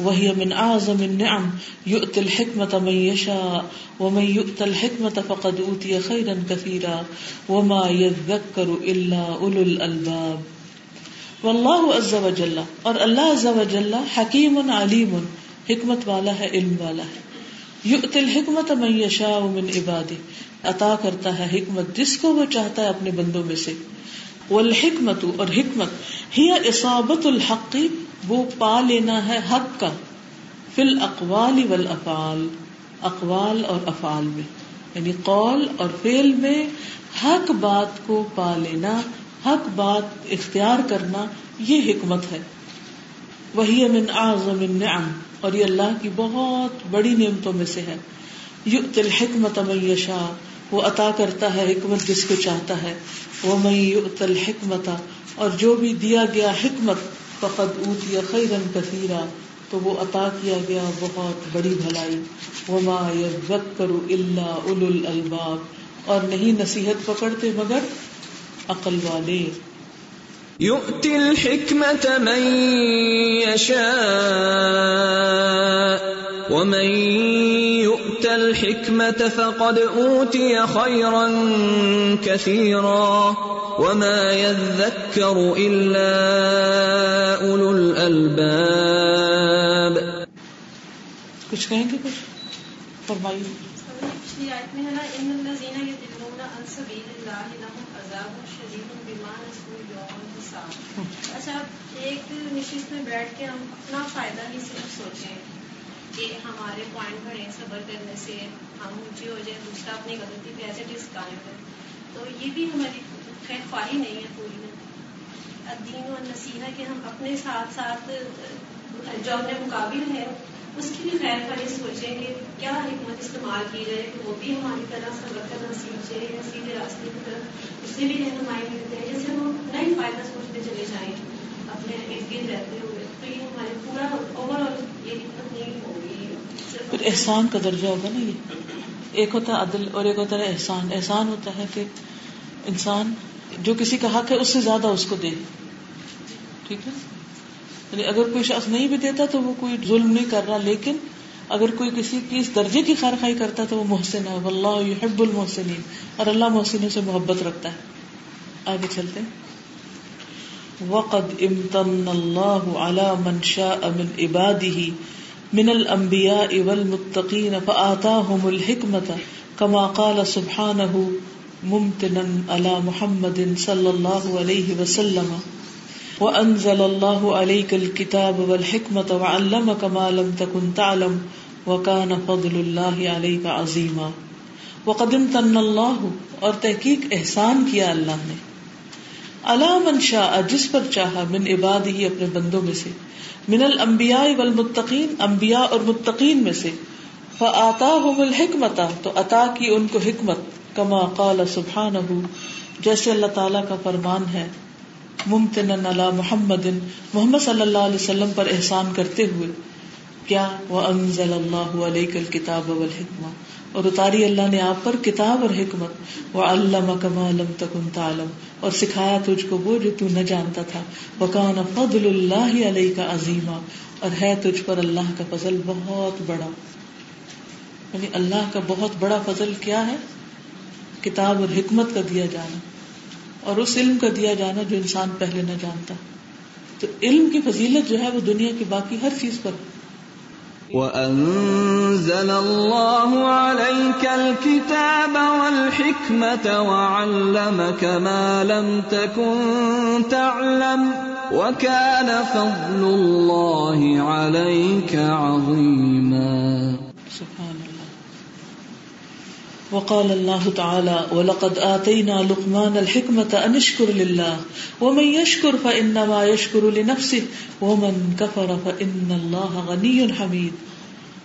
وهي من اعظم النعم یؤتی الحکمة من یشاء ومن یؤت الحکمة فقد اوتی خیرا کثیرا وما يذکر الا اولو الالباب واللہ عز وجل اور اللہ عز وجل حکیم علیم حکمت والا ہے، علم والا ہے۔ یؤت الحکمت من یشاء من عبادی۔ عطا کرتا ہے حکمت جس کو وہ چاہتا ہے اپنے بندوں میں سے۔ والحکمت اور حکمت، ہی اصابت الحق، وہ پا لینا ہے حق کا۔ فی الاقوال والافعال، اقوال اور افعال میں۔ یعنی قول اور فعل میں حق بات کو پا لینا، حق بات اختیار کرنا، یہ حکمت ہے۔ وہی من اعظم النعم۔ اور یہ اللہ کی بہت بڑی نعمتوں میں سے ہے۔ یؤت الحکمت من یشاء، وہ عطا کرتا ہے حکمت جس کو چاہتا ہے۔ وہ من یؤت الحکمت اور جو بھی دیا گیا حکمت، فقد اوتی خیرا کثیرا، تو وہ عطا کیا گیا بہت بڑی بھلائی۔ وما یذکر الا اولو الالباب۔ اور نہیں نصیحت پکڑتے مگر عقل والے۔ يؤتي الحكمة من يشاء ومن يؤت الحكمة فقد أوتي خيرا كثيرا وما يذكر إلا أولو الألباب. کچھ کہیں گے کچھ؟ فرمائیے۔ پچھلی آیت میں ہے نا ان عن لهم عذاب بما نسوا الحساب اچھا ایک نشست میں بیٹھ کے ہم اپنا فائدہ نہیں صرف سوچیں کہ ہمارے پوائنٹ بڑھے صبر کرنے سے ہم اونچے ہو جائیں، دوسرا اپنی غلطی پہ ایسے ڈسکائم کریں۔ تو یہ بھی ہماری خیر خواہی نہیں ہے پوری دین و نصیحہ کہ ہم اپنے ساتھ ساتھ، جو اپنے مقابل ہیں، اس کی بھی خیر خواہ یہ سوچیں کہ کیا حکمت استعمال کی جائے کہ وہ بھی ہماری طرح سبق کرنا سیکھ جائے یا سیدھے راستے کی طرف اس سے بھی رہنمائی ملتے ہیں جیسے ہم نہ ہی فائدہ سوچتے چلے جائیں، اپنے ارد گرد رہتے ہوئے، تو یہ ہمارے پورا اوور آل یہ حکمت نہیں ہوگی پھر احسان کا درجہ ہوگا نا یہ۔ ایک ہوتا ہے عدل اور ایک ہوتا ہے احسان۔ احسان ہوتا ہے کہ انسان جو کسی کا حق ہے اس سے زیادہ اس کو دے۔ ٹھیک ہے؟ یعنی اگر کوئی شخص نہیں بھی دیتا تو وہ کوئی ظلم نہیں کر رہا، لیکن اگر کوئی کسی کی اس درجے کی خیر خائی کرتا تو وہ محسن ہے۔ واللہ یحب المحسنین۔ اور اللہ محسنوں سے محبت رکھتا ہے۔ آگے چلتے ہیں۔ وقد امتن اللہ على من شاء من عباده من الانبیاء والمتقین فآتاهم الحکمت کما قال سبحانه ممتنا على محمد صلی اللہ علیہ وسلم. وانزل الله عليك الكتاب والحکمت وعلمك ما لم تكن تعلم وکان فضل اللہ علیہ کا عظیما. وقدم تن اللہ اور تحقیق احسان کیا اللہ نے. اللہ من شاء، جس پر چاہا، من عباد ہی اپنے بندوں میں سے۔ من الانبیاء والمتقین، انبیاء اور متقین میں سے۔ فآتاہم الحکمت تو عطا کی ان کو حکمت، کما قال سبحانہ جیسے اللہ تعالی کا فرمان ہے۔ ممتنن علی محمد محمد صلی اللہ علیہ وسلم پر احسان کرتے ہوئے۔ کیا؟ وہ انزل اللہ علیہ کل کتاب والحکمہ اور اتاری اللہ نے آپ پر کتاب اور حکمت۔ وہ علامہ کما علم تکن تعلم۔ اور سکھایا تجھ کو وہ جو تو نہ جانتا تھا۔ وکان فضل اللہ علیہ کا عظیمہ اور ہے تجھ پر اللہ کا فضل بہت بڑا۔ یعنی اللہ کا بہت بڑا فضل کیا ہے؟ کتاب اور حکمت کا دیا جانا۔ اور اس علم کا دیا جانا جو انسان پہلے نہ جانتا۔ تو علم کی فضیلت جو ہے وہ دنیا کی باقی ہر چیز پر۔ وَأَنزَلَ اللَّهُ عَلَيْكَ الْكِتَابَ وَالْحِكْمَةَ وَعَلَّمَكَ مَا لَمْ تَكُن تَعْلَمُ وَكَانَ فَضْلُ اللَّهِ عَلَيْكَ عَظِيمًا سبحان اللہ وقال الله تعالى ولقد آتينا لقمان الحكمة أن اشكر لله، ومن يشكر فإنما يشكر لنفسه، ومن كفر فإن الله غني حميد.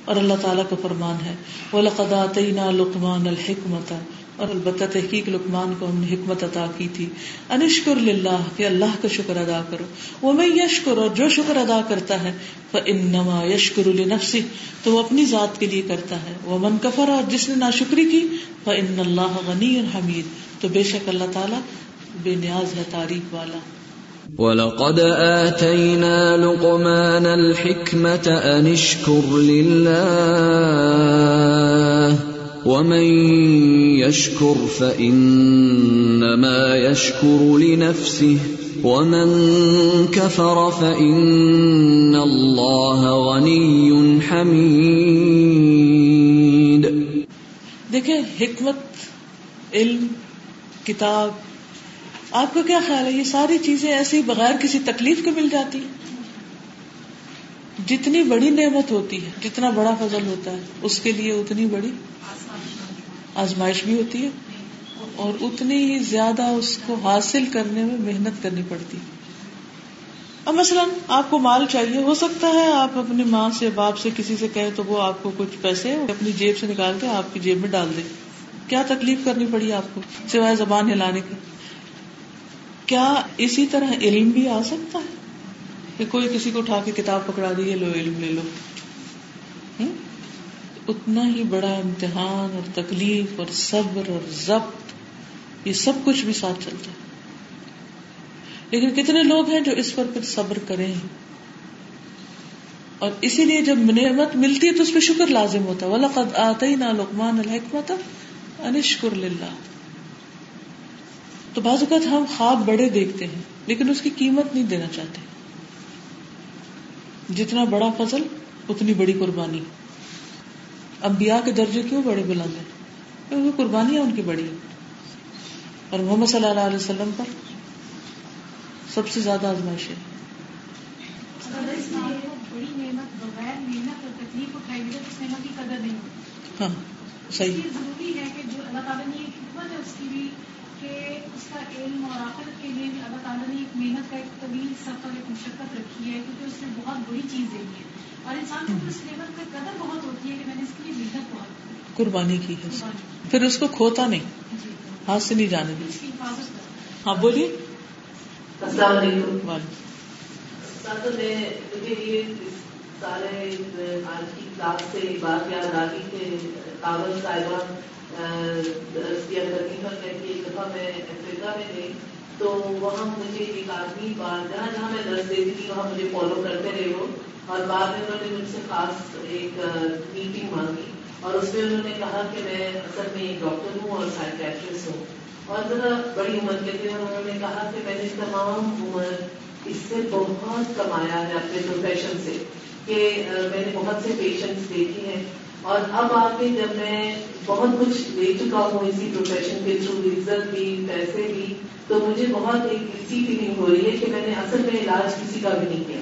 اور اللہ تعالیٰ کا فرمان ہے، وَلَقَدْ آتَيْنَا لُقْمَانَ الْحِكْمَةَ اور البتہ تحقیق لقمان کو ہم نے حکمت عطا کی تھی۔ انشکر للہ، کہ اللہ کا شکر ادا کرو۔ وہ میں یشکر، اور جو شکر ادا کرتا ہے، فَإِنَّمَا يَشْكُرُ لِنَفْسِهِ تو وہ اپنی ذات کے لیے کرتا ہے۔ وہ من کفر، اور جس نے ناشکری کی، فَإِنَّ اللَّهَ غَنِيٌّ حَمِيدٌ۔ تو بے شک اللہ تعالیٰ بے نیاز ہے تعریف والا۔ وَلَقَدْ آتَيْنَا لُقْمَانَ الْحِكْمَةَ أَنِ اشْكُرْ لِلَّهِ۔ وَمَن يَشْكُرْ فَإِنَّمَا يَشْكُرُ لِنَفْسِهِ، وَمَن كَفَرَ فَإِنَّ اللَّهَ غَنِيٌّ حَمِيدٌ. دیکھیں، حکمت، علم، کتاب، آپ کا کیا خیال ہے؟ یہ ساری چیزیں ایسی بغیر کسی تکلیف کے مل جاتی ہیں۔ جتنی بڑی نعمت ہوتی ہے، جتنا بڑا فضل ہوتا ہے، اس کے لیے اتنی بڑی آزمائش بھی ہوتی ہے اور اتنی ہی زیادہ اس کو حاصل کرنے میں محنت کرنی پڑتی اب مثلاً آپ کو مال چاہیے، ہو سکتا ہے آپ اپنی ماں سے، باپ سے، کسی سے کہیں تو وہ آپ کو کچھ پیسے اپنی جیب سے نکال کے آپ کی جیب میں ڈال دے۔ کیا تکلیف کرنی پڑی آپ کو سوائے زبان ہلانے کی؟ کیا اسی طرح علم بھی آ سکتا ہے کہ کوئی کسی کو اٹھا کے کتاب پکڑا دی لو، علم لے لو؟ اتنا ہی بڑا امتحان اور تکلیف اور صبر اور ضبط، یہ سب کچھ بھی ساتھ چلتا ہے۔ لیکن کتنے لوگ ہیں جو اس پر پھر صبر کریں اور اسی لیے جب نعمت ملتی ہے تو اس پہ شکر لازم ہوتا ہے۔ وَلَقَدْ آتَيْنَا لُقْمَانَ الْحِكْمَةَ أَنِ لِلَّهِ۔ تو بعض اوقات ہم خواب بڑے دیکھتے ہیں، لیکن اس کی قیمت نہیں دینا چاہتے۔ جتنا بڑا فضل، اتنی بڑی قربانی۔ انبیاء کے درجے کیوں بڑے بلند ہیں؟ کیونکہ قربانیاں ان کی بڑی ہیں۔ اور محمد صلی اللہ علیہ وسلم پر سب سے زیادہ آزمائش ہے۔ ہاں صحیح۔ ضروری ہے کہ جو اللہ تعالیٰ نے کہ اس کا علم اور آخرت کے لیے بھی اللہ تعالیٰ نے ایک محنت کا ایک طویل سفر ایک مشقت رکھی ہے کیونکہ اس نے بہت بڑی چیز دی ہے۔ اور انسان کو اس لیول پہ قدر بہت ہوتی ہے کہ میں نے اس کے لیے محنت بہت کی۔ قربانی کی ہے۔ پھر اس کو کھوتا نہیں۔ جی۔ ہاتھ سے نہیں جانے اس کی حفاظت کرنا ہاں بولیے۔ السلام علیکم۔ میں مجھے یہ سارے آج کی کلاس سے ایک بات یاد آ گئی کہ کاغذ صاحبہ دیا کرنی پر ایک دفعہ میں افریقہ میں گئی تو وہاں مجھے ایک آدمی بار جہاں جہاں میں درس دیتی تھی، وہاں مجھے فالو کرتے رہے وہ۔ اور بعد میں انہوں نے مجھ سے خاص ایک میٹنگ مانگی۔ اور اس میں انہوں نے کہا کہ میں اصل میں ایک ڈاکٹر ہوں اور سائکیٹرسٹ ہوں۔ اور ذرا بڑی عمر کے تھے اور انہوں نے کہا کہ میں نے تمام عمر اس سے بہت کمایا ہے اپنے پروفیشن سے کہ میں نے بہت سے پیشنٹس دیکھی ہیں۔ اور اب آ کے جب میں بہت کچھ لے چکا ہوں اسی پروفیشن کے تھرو عزت بھی پیسے بھی تو مجھے بہت ایک ایسی فیلنگ ہو رہی ہے کہ میں نے اصل میں علاج کسی کا بھی نہیں کیا۔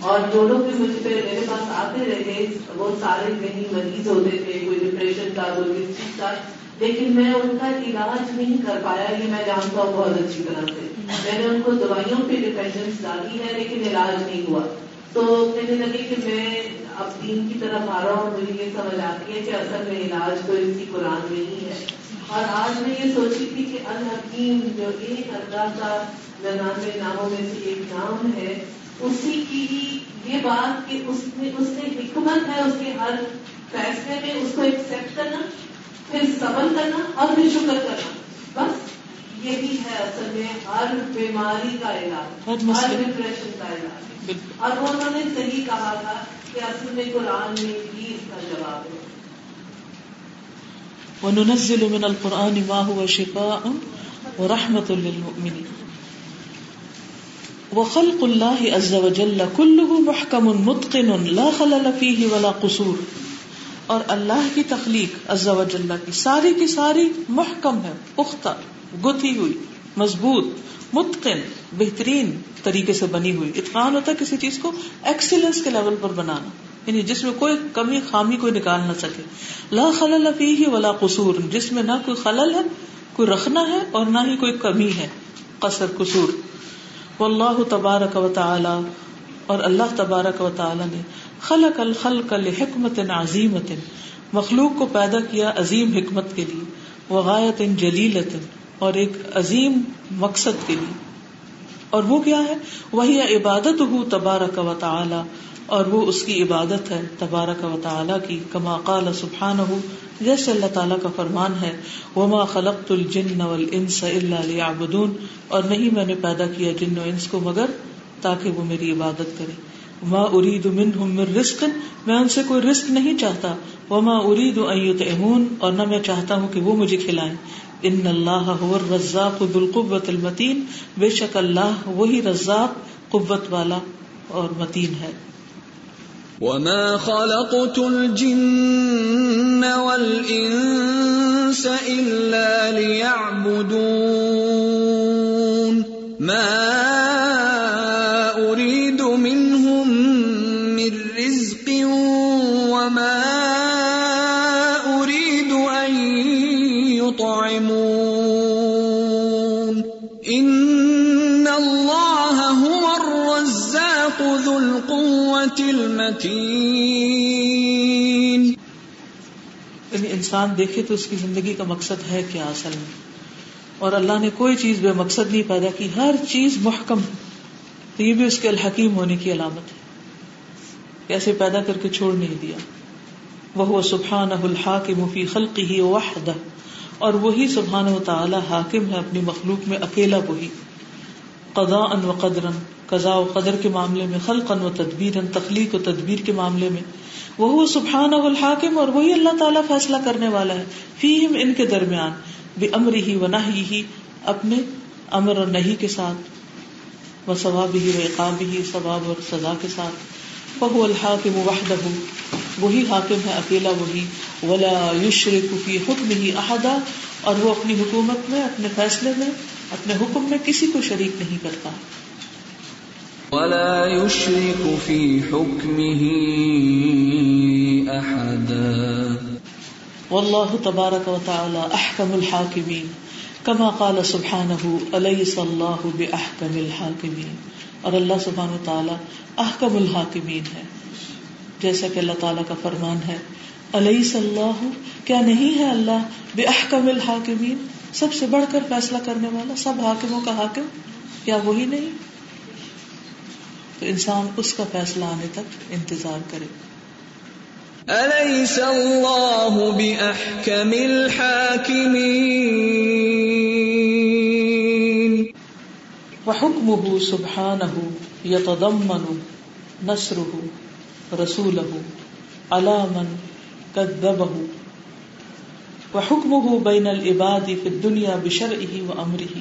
اور جو لوگ بھی مجھ پہ میرے پاس آتے رہے وہ سارے ذہنی مریض ہوتے تھے، کوئی ڈپریشن کا، کوئی کس چیز کا۔ لیکن میں ان کا علاج نہیں کر پایا، یہ میں جانتا ہوں بہت اچھی طرح سے۔ میں نے ان کو دوائیوں پہ ڈپینڈنس ڈالی ہے، لیکن علاج نہیں ہوا۔ تو کہنے لگے کہ میں اب دین کی طرف آ رہا ہوں مجھے یہ سمجھ آتی ہے کہ اصل میں علاج تو اسی قرآن میں ہی ہے۔ اور آج میں یہ سوچی تھی کہ الحکیم جو ایک اللہ کا ننانوے ناموں میں سے ایک نام ہے اسی کی یہ بات کہ اس نے اس نے حکمت ہے اس کے ہر فیصلے میں اس کو ایکسپٹ کرنا پھر صبر کرنا اور پھر شکر کرنا۔ بس یہی ہے اصل میں ہر بیماری کا علاج ہر ڈپریشن کا علاج۔ اور انہوں نے صحیح کہا تھا کہ اصل میں قرآن میں بھی اس کا جواب ہے۔ وننزل من القرآن ما هو شفاء ورحمة للمؤمنين۔ وخلق الله عز وجل كله محكم متقن لا خلل فيه ولا قصور۔ اور اللہ کی تخلیق عز و جل کی ساری کی ساری محکم ہے، پختہ، گتھی ہوئی، مضبوط۔ متقن، بہترین طریقے سے بنی ہوئی۔ اتقان ہوتا ہے کسی چیز کو ایکسیلنس کے لیول پر بنانا۔ یعنی جس میں کوئی کمی، خامی کوئی نکال نہ سکے۔ لا خلل فیہ ولا قصور۔ جس میں نہ کوئی خلل ہے، کوئی رکھنا ہے اور نہ ہی کوئی کمی ہے۔ قصر، قصور۔ واللہ تبارک و تعالی اور اللہ تبارک و تعالی نے خلق الخلق لحکمت عظیمت۔ مخلوق کو پیدا کیا عظیم حکمت کے لیے۔ وغایت جلیلت۔ اور ایک عظیم مقصد کے لیے۔ اور وہ کیا ہے؟ وہی عبادت ہو تبارک و تعالی، اور وہ اس کی عبادت ہے تبارک و تعالی کی، کما قال سبحانہ جیسے اللہ تعالیٰ کا فرمان ہے، وما خلقت الجن والانس الا ليعبدون اور نہیں میں نے پیدا کیا جن و انس کو مگر تاکہ وہ میری عبادت کرے۔ ما اريد منهم من رزق، میں ان سے کوئی رزق نہیں چاہتا۔ وما اريد ان يطعمون اور نہ میں چاہتا ہوں کہ وہ مجھے کھلائیں۔ ان اللہ هو الرزاق ذو القوة المتین۔ بے شک اللہ وہی رزاق قوت والا اور متین ہے۔ وما خلقت الجن والانس الا ليعبدون۔ ما انسان دیکھے تو اس کی زندگی کا مقصد ہے کیا اصل میں؟ اور اللہ نے کوئی چیز بے مقصد نہیں پیدا کی، ہر چیز محکم تو یہ بھی اس کے الحکیم ہونے کی علامت ہے۔ کیسے پیدا کر کے چھوڑ نہیں دیا۔ وہ سبحان الحاکم فی خلقہ وحدہ۔ اور وہی سبحان و تعالی حاکم ہے اپنی مخلوق میں اکیلا وہی۔ قضاء و قدرن قضاء و قدر کے معاملے میں، خلقا و تدبیر تخلیق و تدبیر کے معاملے میں۔ وہ سبحان الحاکم اور وہی اللہ تعالیٰ فیصلہ کرنے والا ہے۔ فیہم ان کے درمیان بے امر ہی و نہ ہی اپنے امر اور نہیں کے ساتھ وہ ثواب ہی و اقاب ہی ثواب اور سزا کے ساتھ۔ وہ الحاکم وحدہ، وہی حاکم ہے اکیلا، وہی ولا یشرک فی حکم ہی احدا، اور وہ اپنی حکومت میں، اپنے فیصلے میں، اپنے حکم میں کسی کو شریک نہیں کرتا۔ ولا يشرك في حكمه أحدا. والله تبارك وتعالى احکم الحاکمین. کما قال سبحانه الیس اللہ باحکم الحاکمین. اور اللہ سبحانہ وتعالی احکم الحاکمین ہے۔ جیسا کہ اللہ تعالیٰ کا فرمان ہے علیہ صلاح کیا نہیں ہے اللہ بے احکم الحاکمین؟ سب سے بڑھ کر فیصلہ کرنے والا، سب حاکموں کا حاکم کیا وہی نہیں؟ تو انسان اس کا فیصلہ آنے تک انتظار کرے۔ أليس الله بأحكم الحاكمين؟ وحكمه سبحانه يتضمن نصره رسوله على من كذبه. وحكمه بين العباد في الدنيا بشرعه وأمره.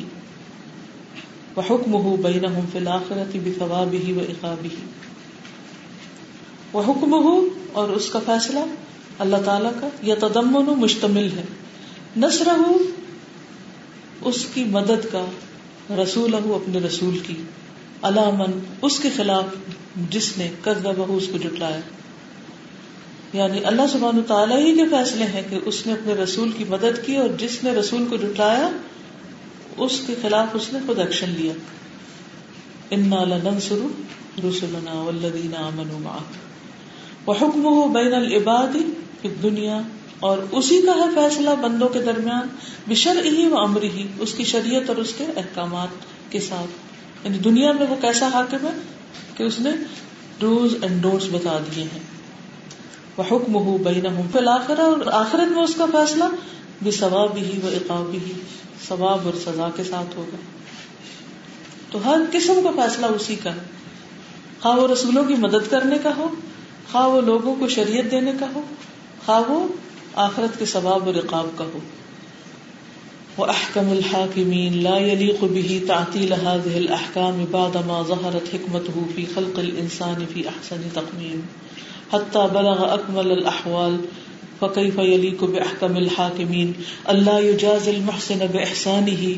وحكمه بينهم في الآخرة بثوابه وإقابه وحكمه اور اس کا فیصلہ اللہ تعالی کا یا تدمن مشتمل ہے۔ نصر اس کی مدد کا رسول اپنے رسول کی۔ علامن اس کے خلاف جس نے قدر اس کو جٹلایا یعنی اللہ سبحان تعالیٰ ہی کے فیصلے ہیں کہ اس نے اپنے رسول کی مدد کی اور جس نے رسول کو جٹلایا اس کے خلاف اس نے خود ایکشن لیا۔ انا لننصر رسلنا والذین آمنوا معه۔ وحکمه بین العباد فی الدنیا اور اسی کا ہے فیصلہ بندوں کے درمیان بشر ہی و امر ہی، اس کی شریعت اور اس کے احکامات کے ساتھ۔ یعنی دنیا میں وہ کیسا حاکم ہے کہ اس نے ڈوز اینڈ ڈونٹس بتا دیے ہیں۔ وہ حکم ہو بین فی الآخرہ اور آخرت میں اس کا فیصلہ بھی ثواب ہی و اقاب ہی ثواب اور سزا کے ساتھ ہوگا۔ تو ہر قسم کا فیصلہ اسی کا ہے۔ خواہ وہ رسولوں کی مدد کرنے کا ہو خواہ وہ لوگوں کو شریعت دینے کا ہو، خواہ وہ آخرت کے ثواب اور رقاب کا ہو۔ وأحكم الحاكمين لا يليق به تعطيل هذه الأحكام بعدما ظهرت حكمته في خلق الإنسان في أحسن تقويم۔ حتى بلغ أكمل الأحوال، فكيف يليق بأحكم الحاكمين؟ ألا يجازي المحسن بإحسانه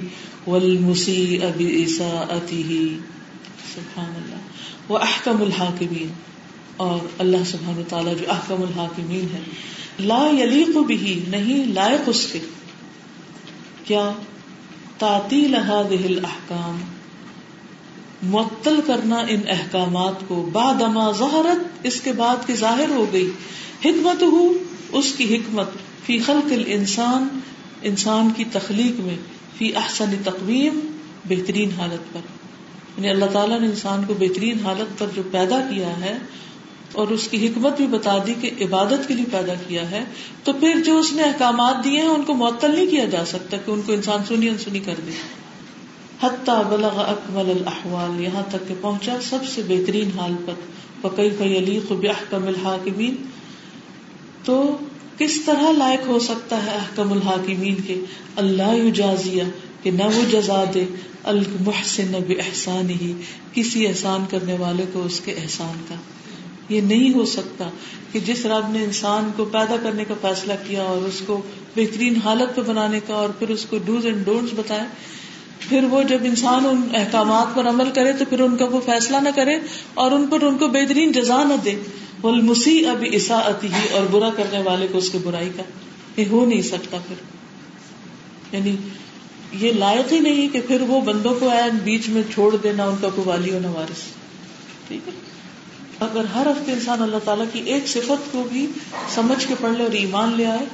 والمسيء بإساءته۔ سبحان الله وأحكم الحاكمين۔ اور اللہ سبحانہ تعالیٰ جو احکم الحاکمین ہے لا یلیق بھی نہیں لائق اس کے۔ کیا؟ تعطیل هذه الاحکام۔ معطل کرنا ان احکامات کو۔ بعد ما ظہرت، اس کے بعد کی ظاہر ہو گئی۔ حکمت ہو اس کی حکمت۔ فی خلق الانسان، انسان کی تخلیق میں۔ فی احسن تقویم، بہترین حالت پر۔ یعنی اللہ تعالیٰ نے انسان کو بہترین حالت پر جو پیدا کیا ہے اور اس کی حکمت بھی بتا دی کہ عبادت کے لیے پیدا کیا ہے، تو پھر جو اس نے احکامات دیے ہیں، ان کو معطل نہیں کیا جا سکتا کہ ان کو انسان سنی انسنی کر دے۔ حتیٰ بلغ اکمل الاحوال، یہاں تک کہ پہنچا سب سے بہترین حال پر۔ وقی فیلیق بحکم الحاکمین۔ تو کس طرح لائق ہو سکتا ہے احکم الحاکمین کے؟ اللہ یجازیہ کہ نہ وہ جزا دے، المحسن بحسان ہی کسی احسان کرنے والے کو اس کے احسان کا۔ یہ نہیں ہو سکتا کہ جس رب نے انسان کو پیدا کرنے کا فیصلہ کیا اور اس کو بہترین حالت پہ بنانے کا اور پھر اس کو ڈوز اینڈ ڈونٹس بتائے، پھر وہ جب انسان ان احکامات پر عمل کرے تو پھر ان کا وہ فیصلہ نہ کرے اور ان پر ان کو بہترین جزا نہ دے۔ وہ مسی اب عصا ہی اور برا کرنے والے کو اس کی برائی کا۔ یہ ہو نہیں سکتا پھر۔ یعنی یہ لائق ہی نہیں کہ پھر وہ بندوں کو بیچ میں چھوڑ دینا، ان کا کوئی والی نہ وارث ٹھیک ہے؟ اگر ہر ہفتے انسان اللہ تعالیٰ کی ایک صفت کو بھی سمجھ کے پڑھ لے اور ایمان لے آئے،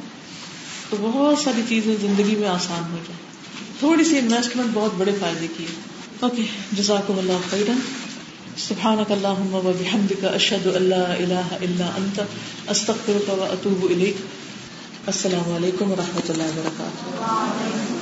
تو بہت ساری چیزیں زندگی میں آسان ہو جائے تھوڑی سی انویسٹمنٹ بہت بڑے فائدے کی ہے۔ اوکے جزاک اللہ خیر سبحانک اللہم و بحمدک، اشہد اللہ الہ الا انت، استغفرک و اتوب الیک۔ السلام علیکم و رحمۃ اللہ وبرکاتہ۔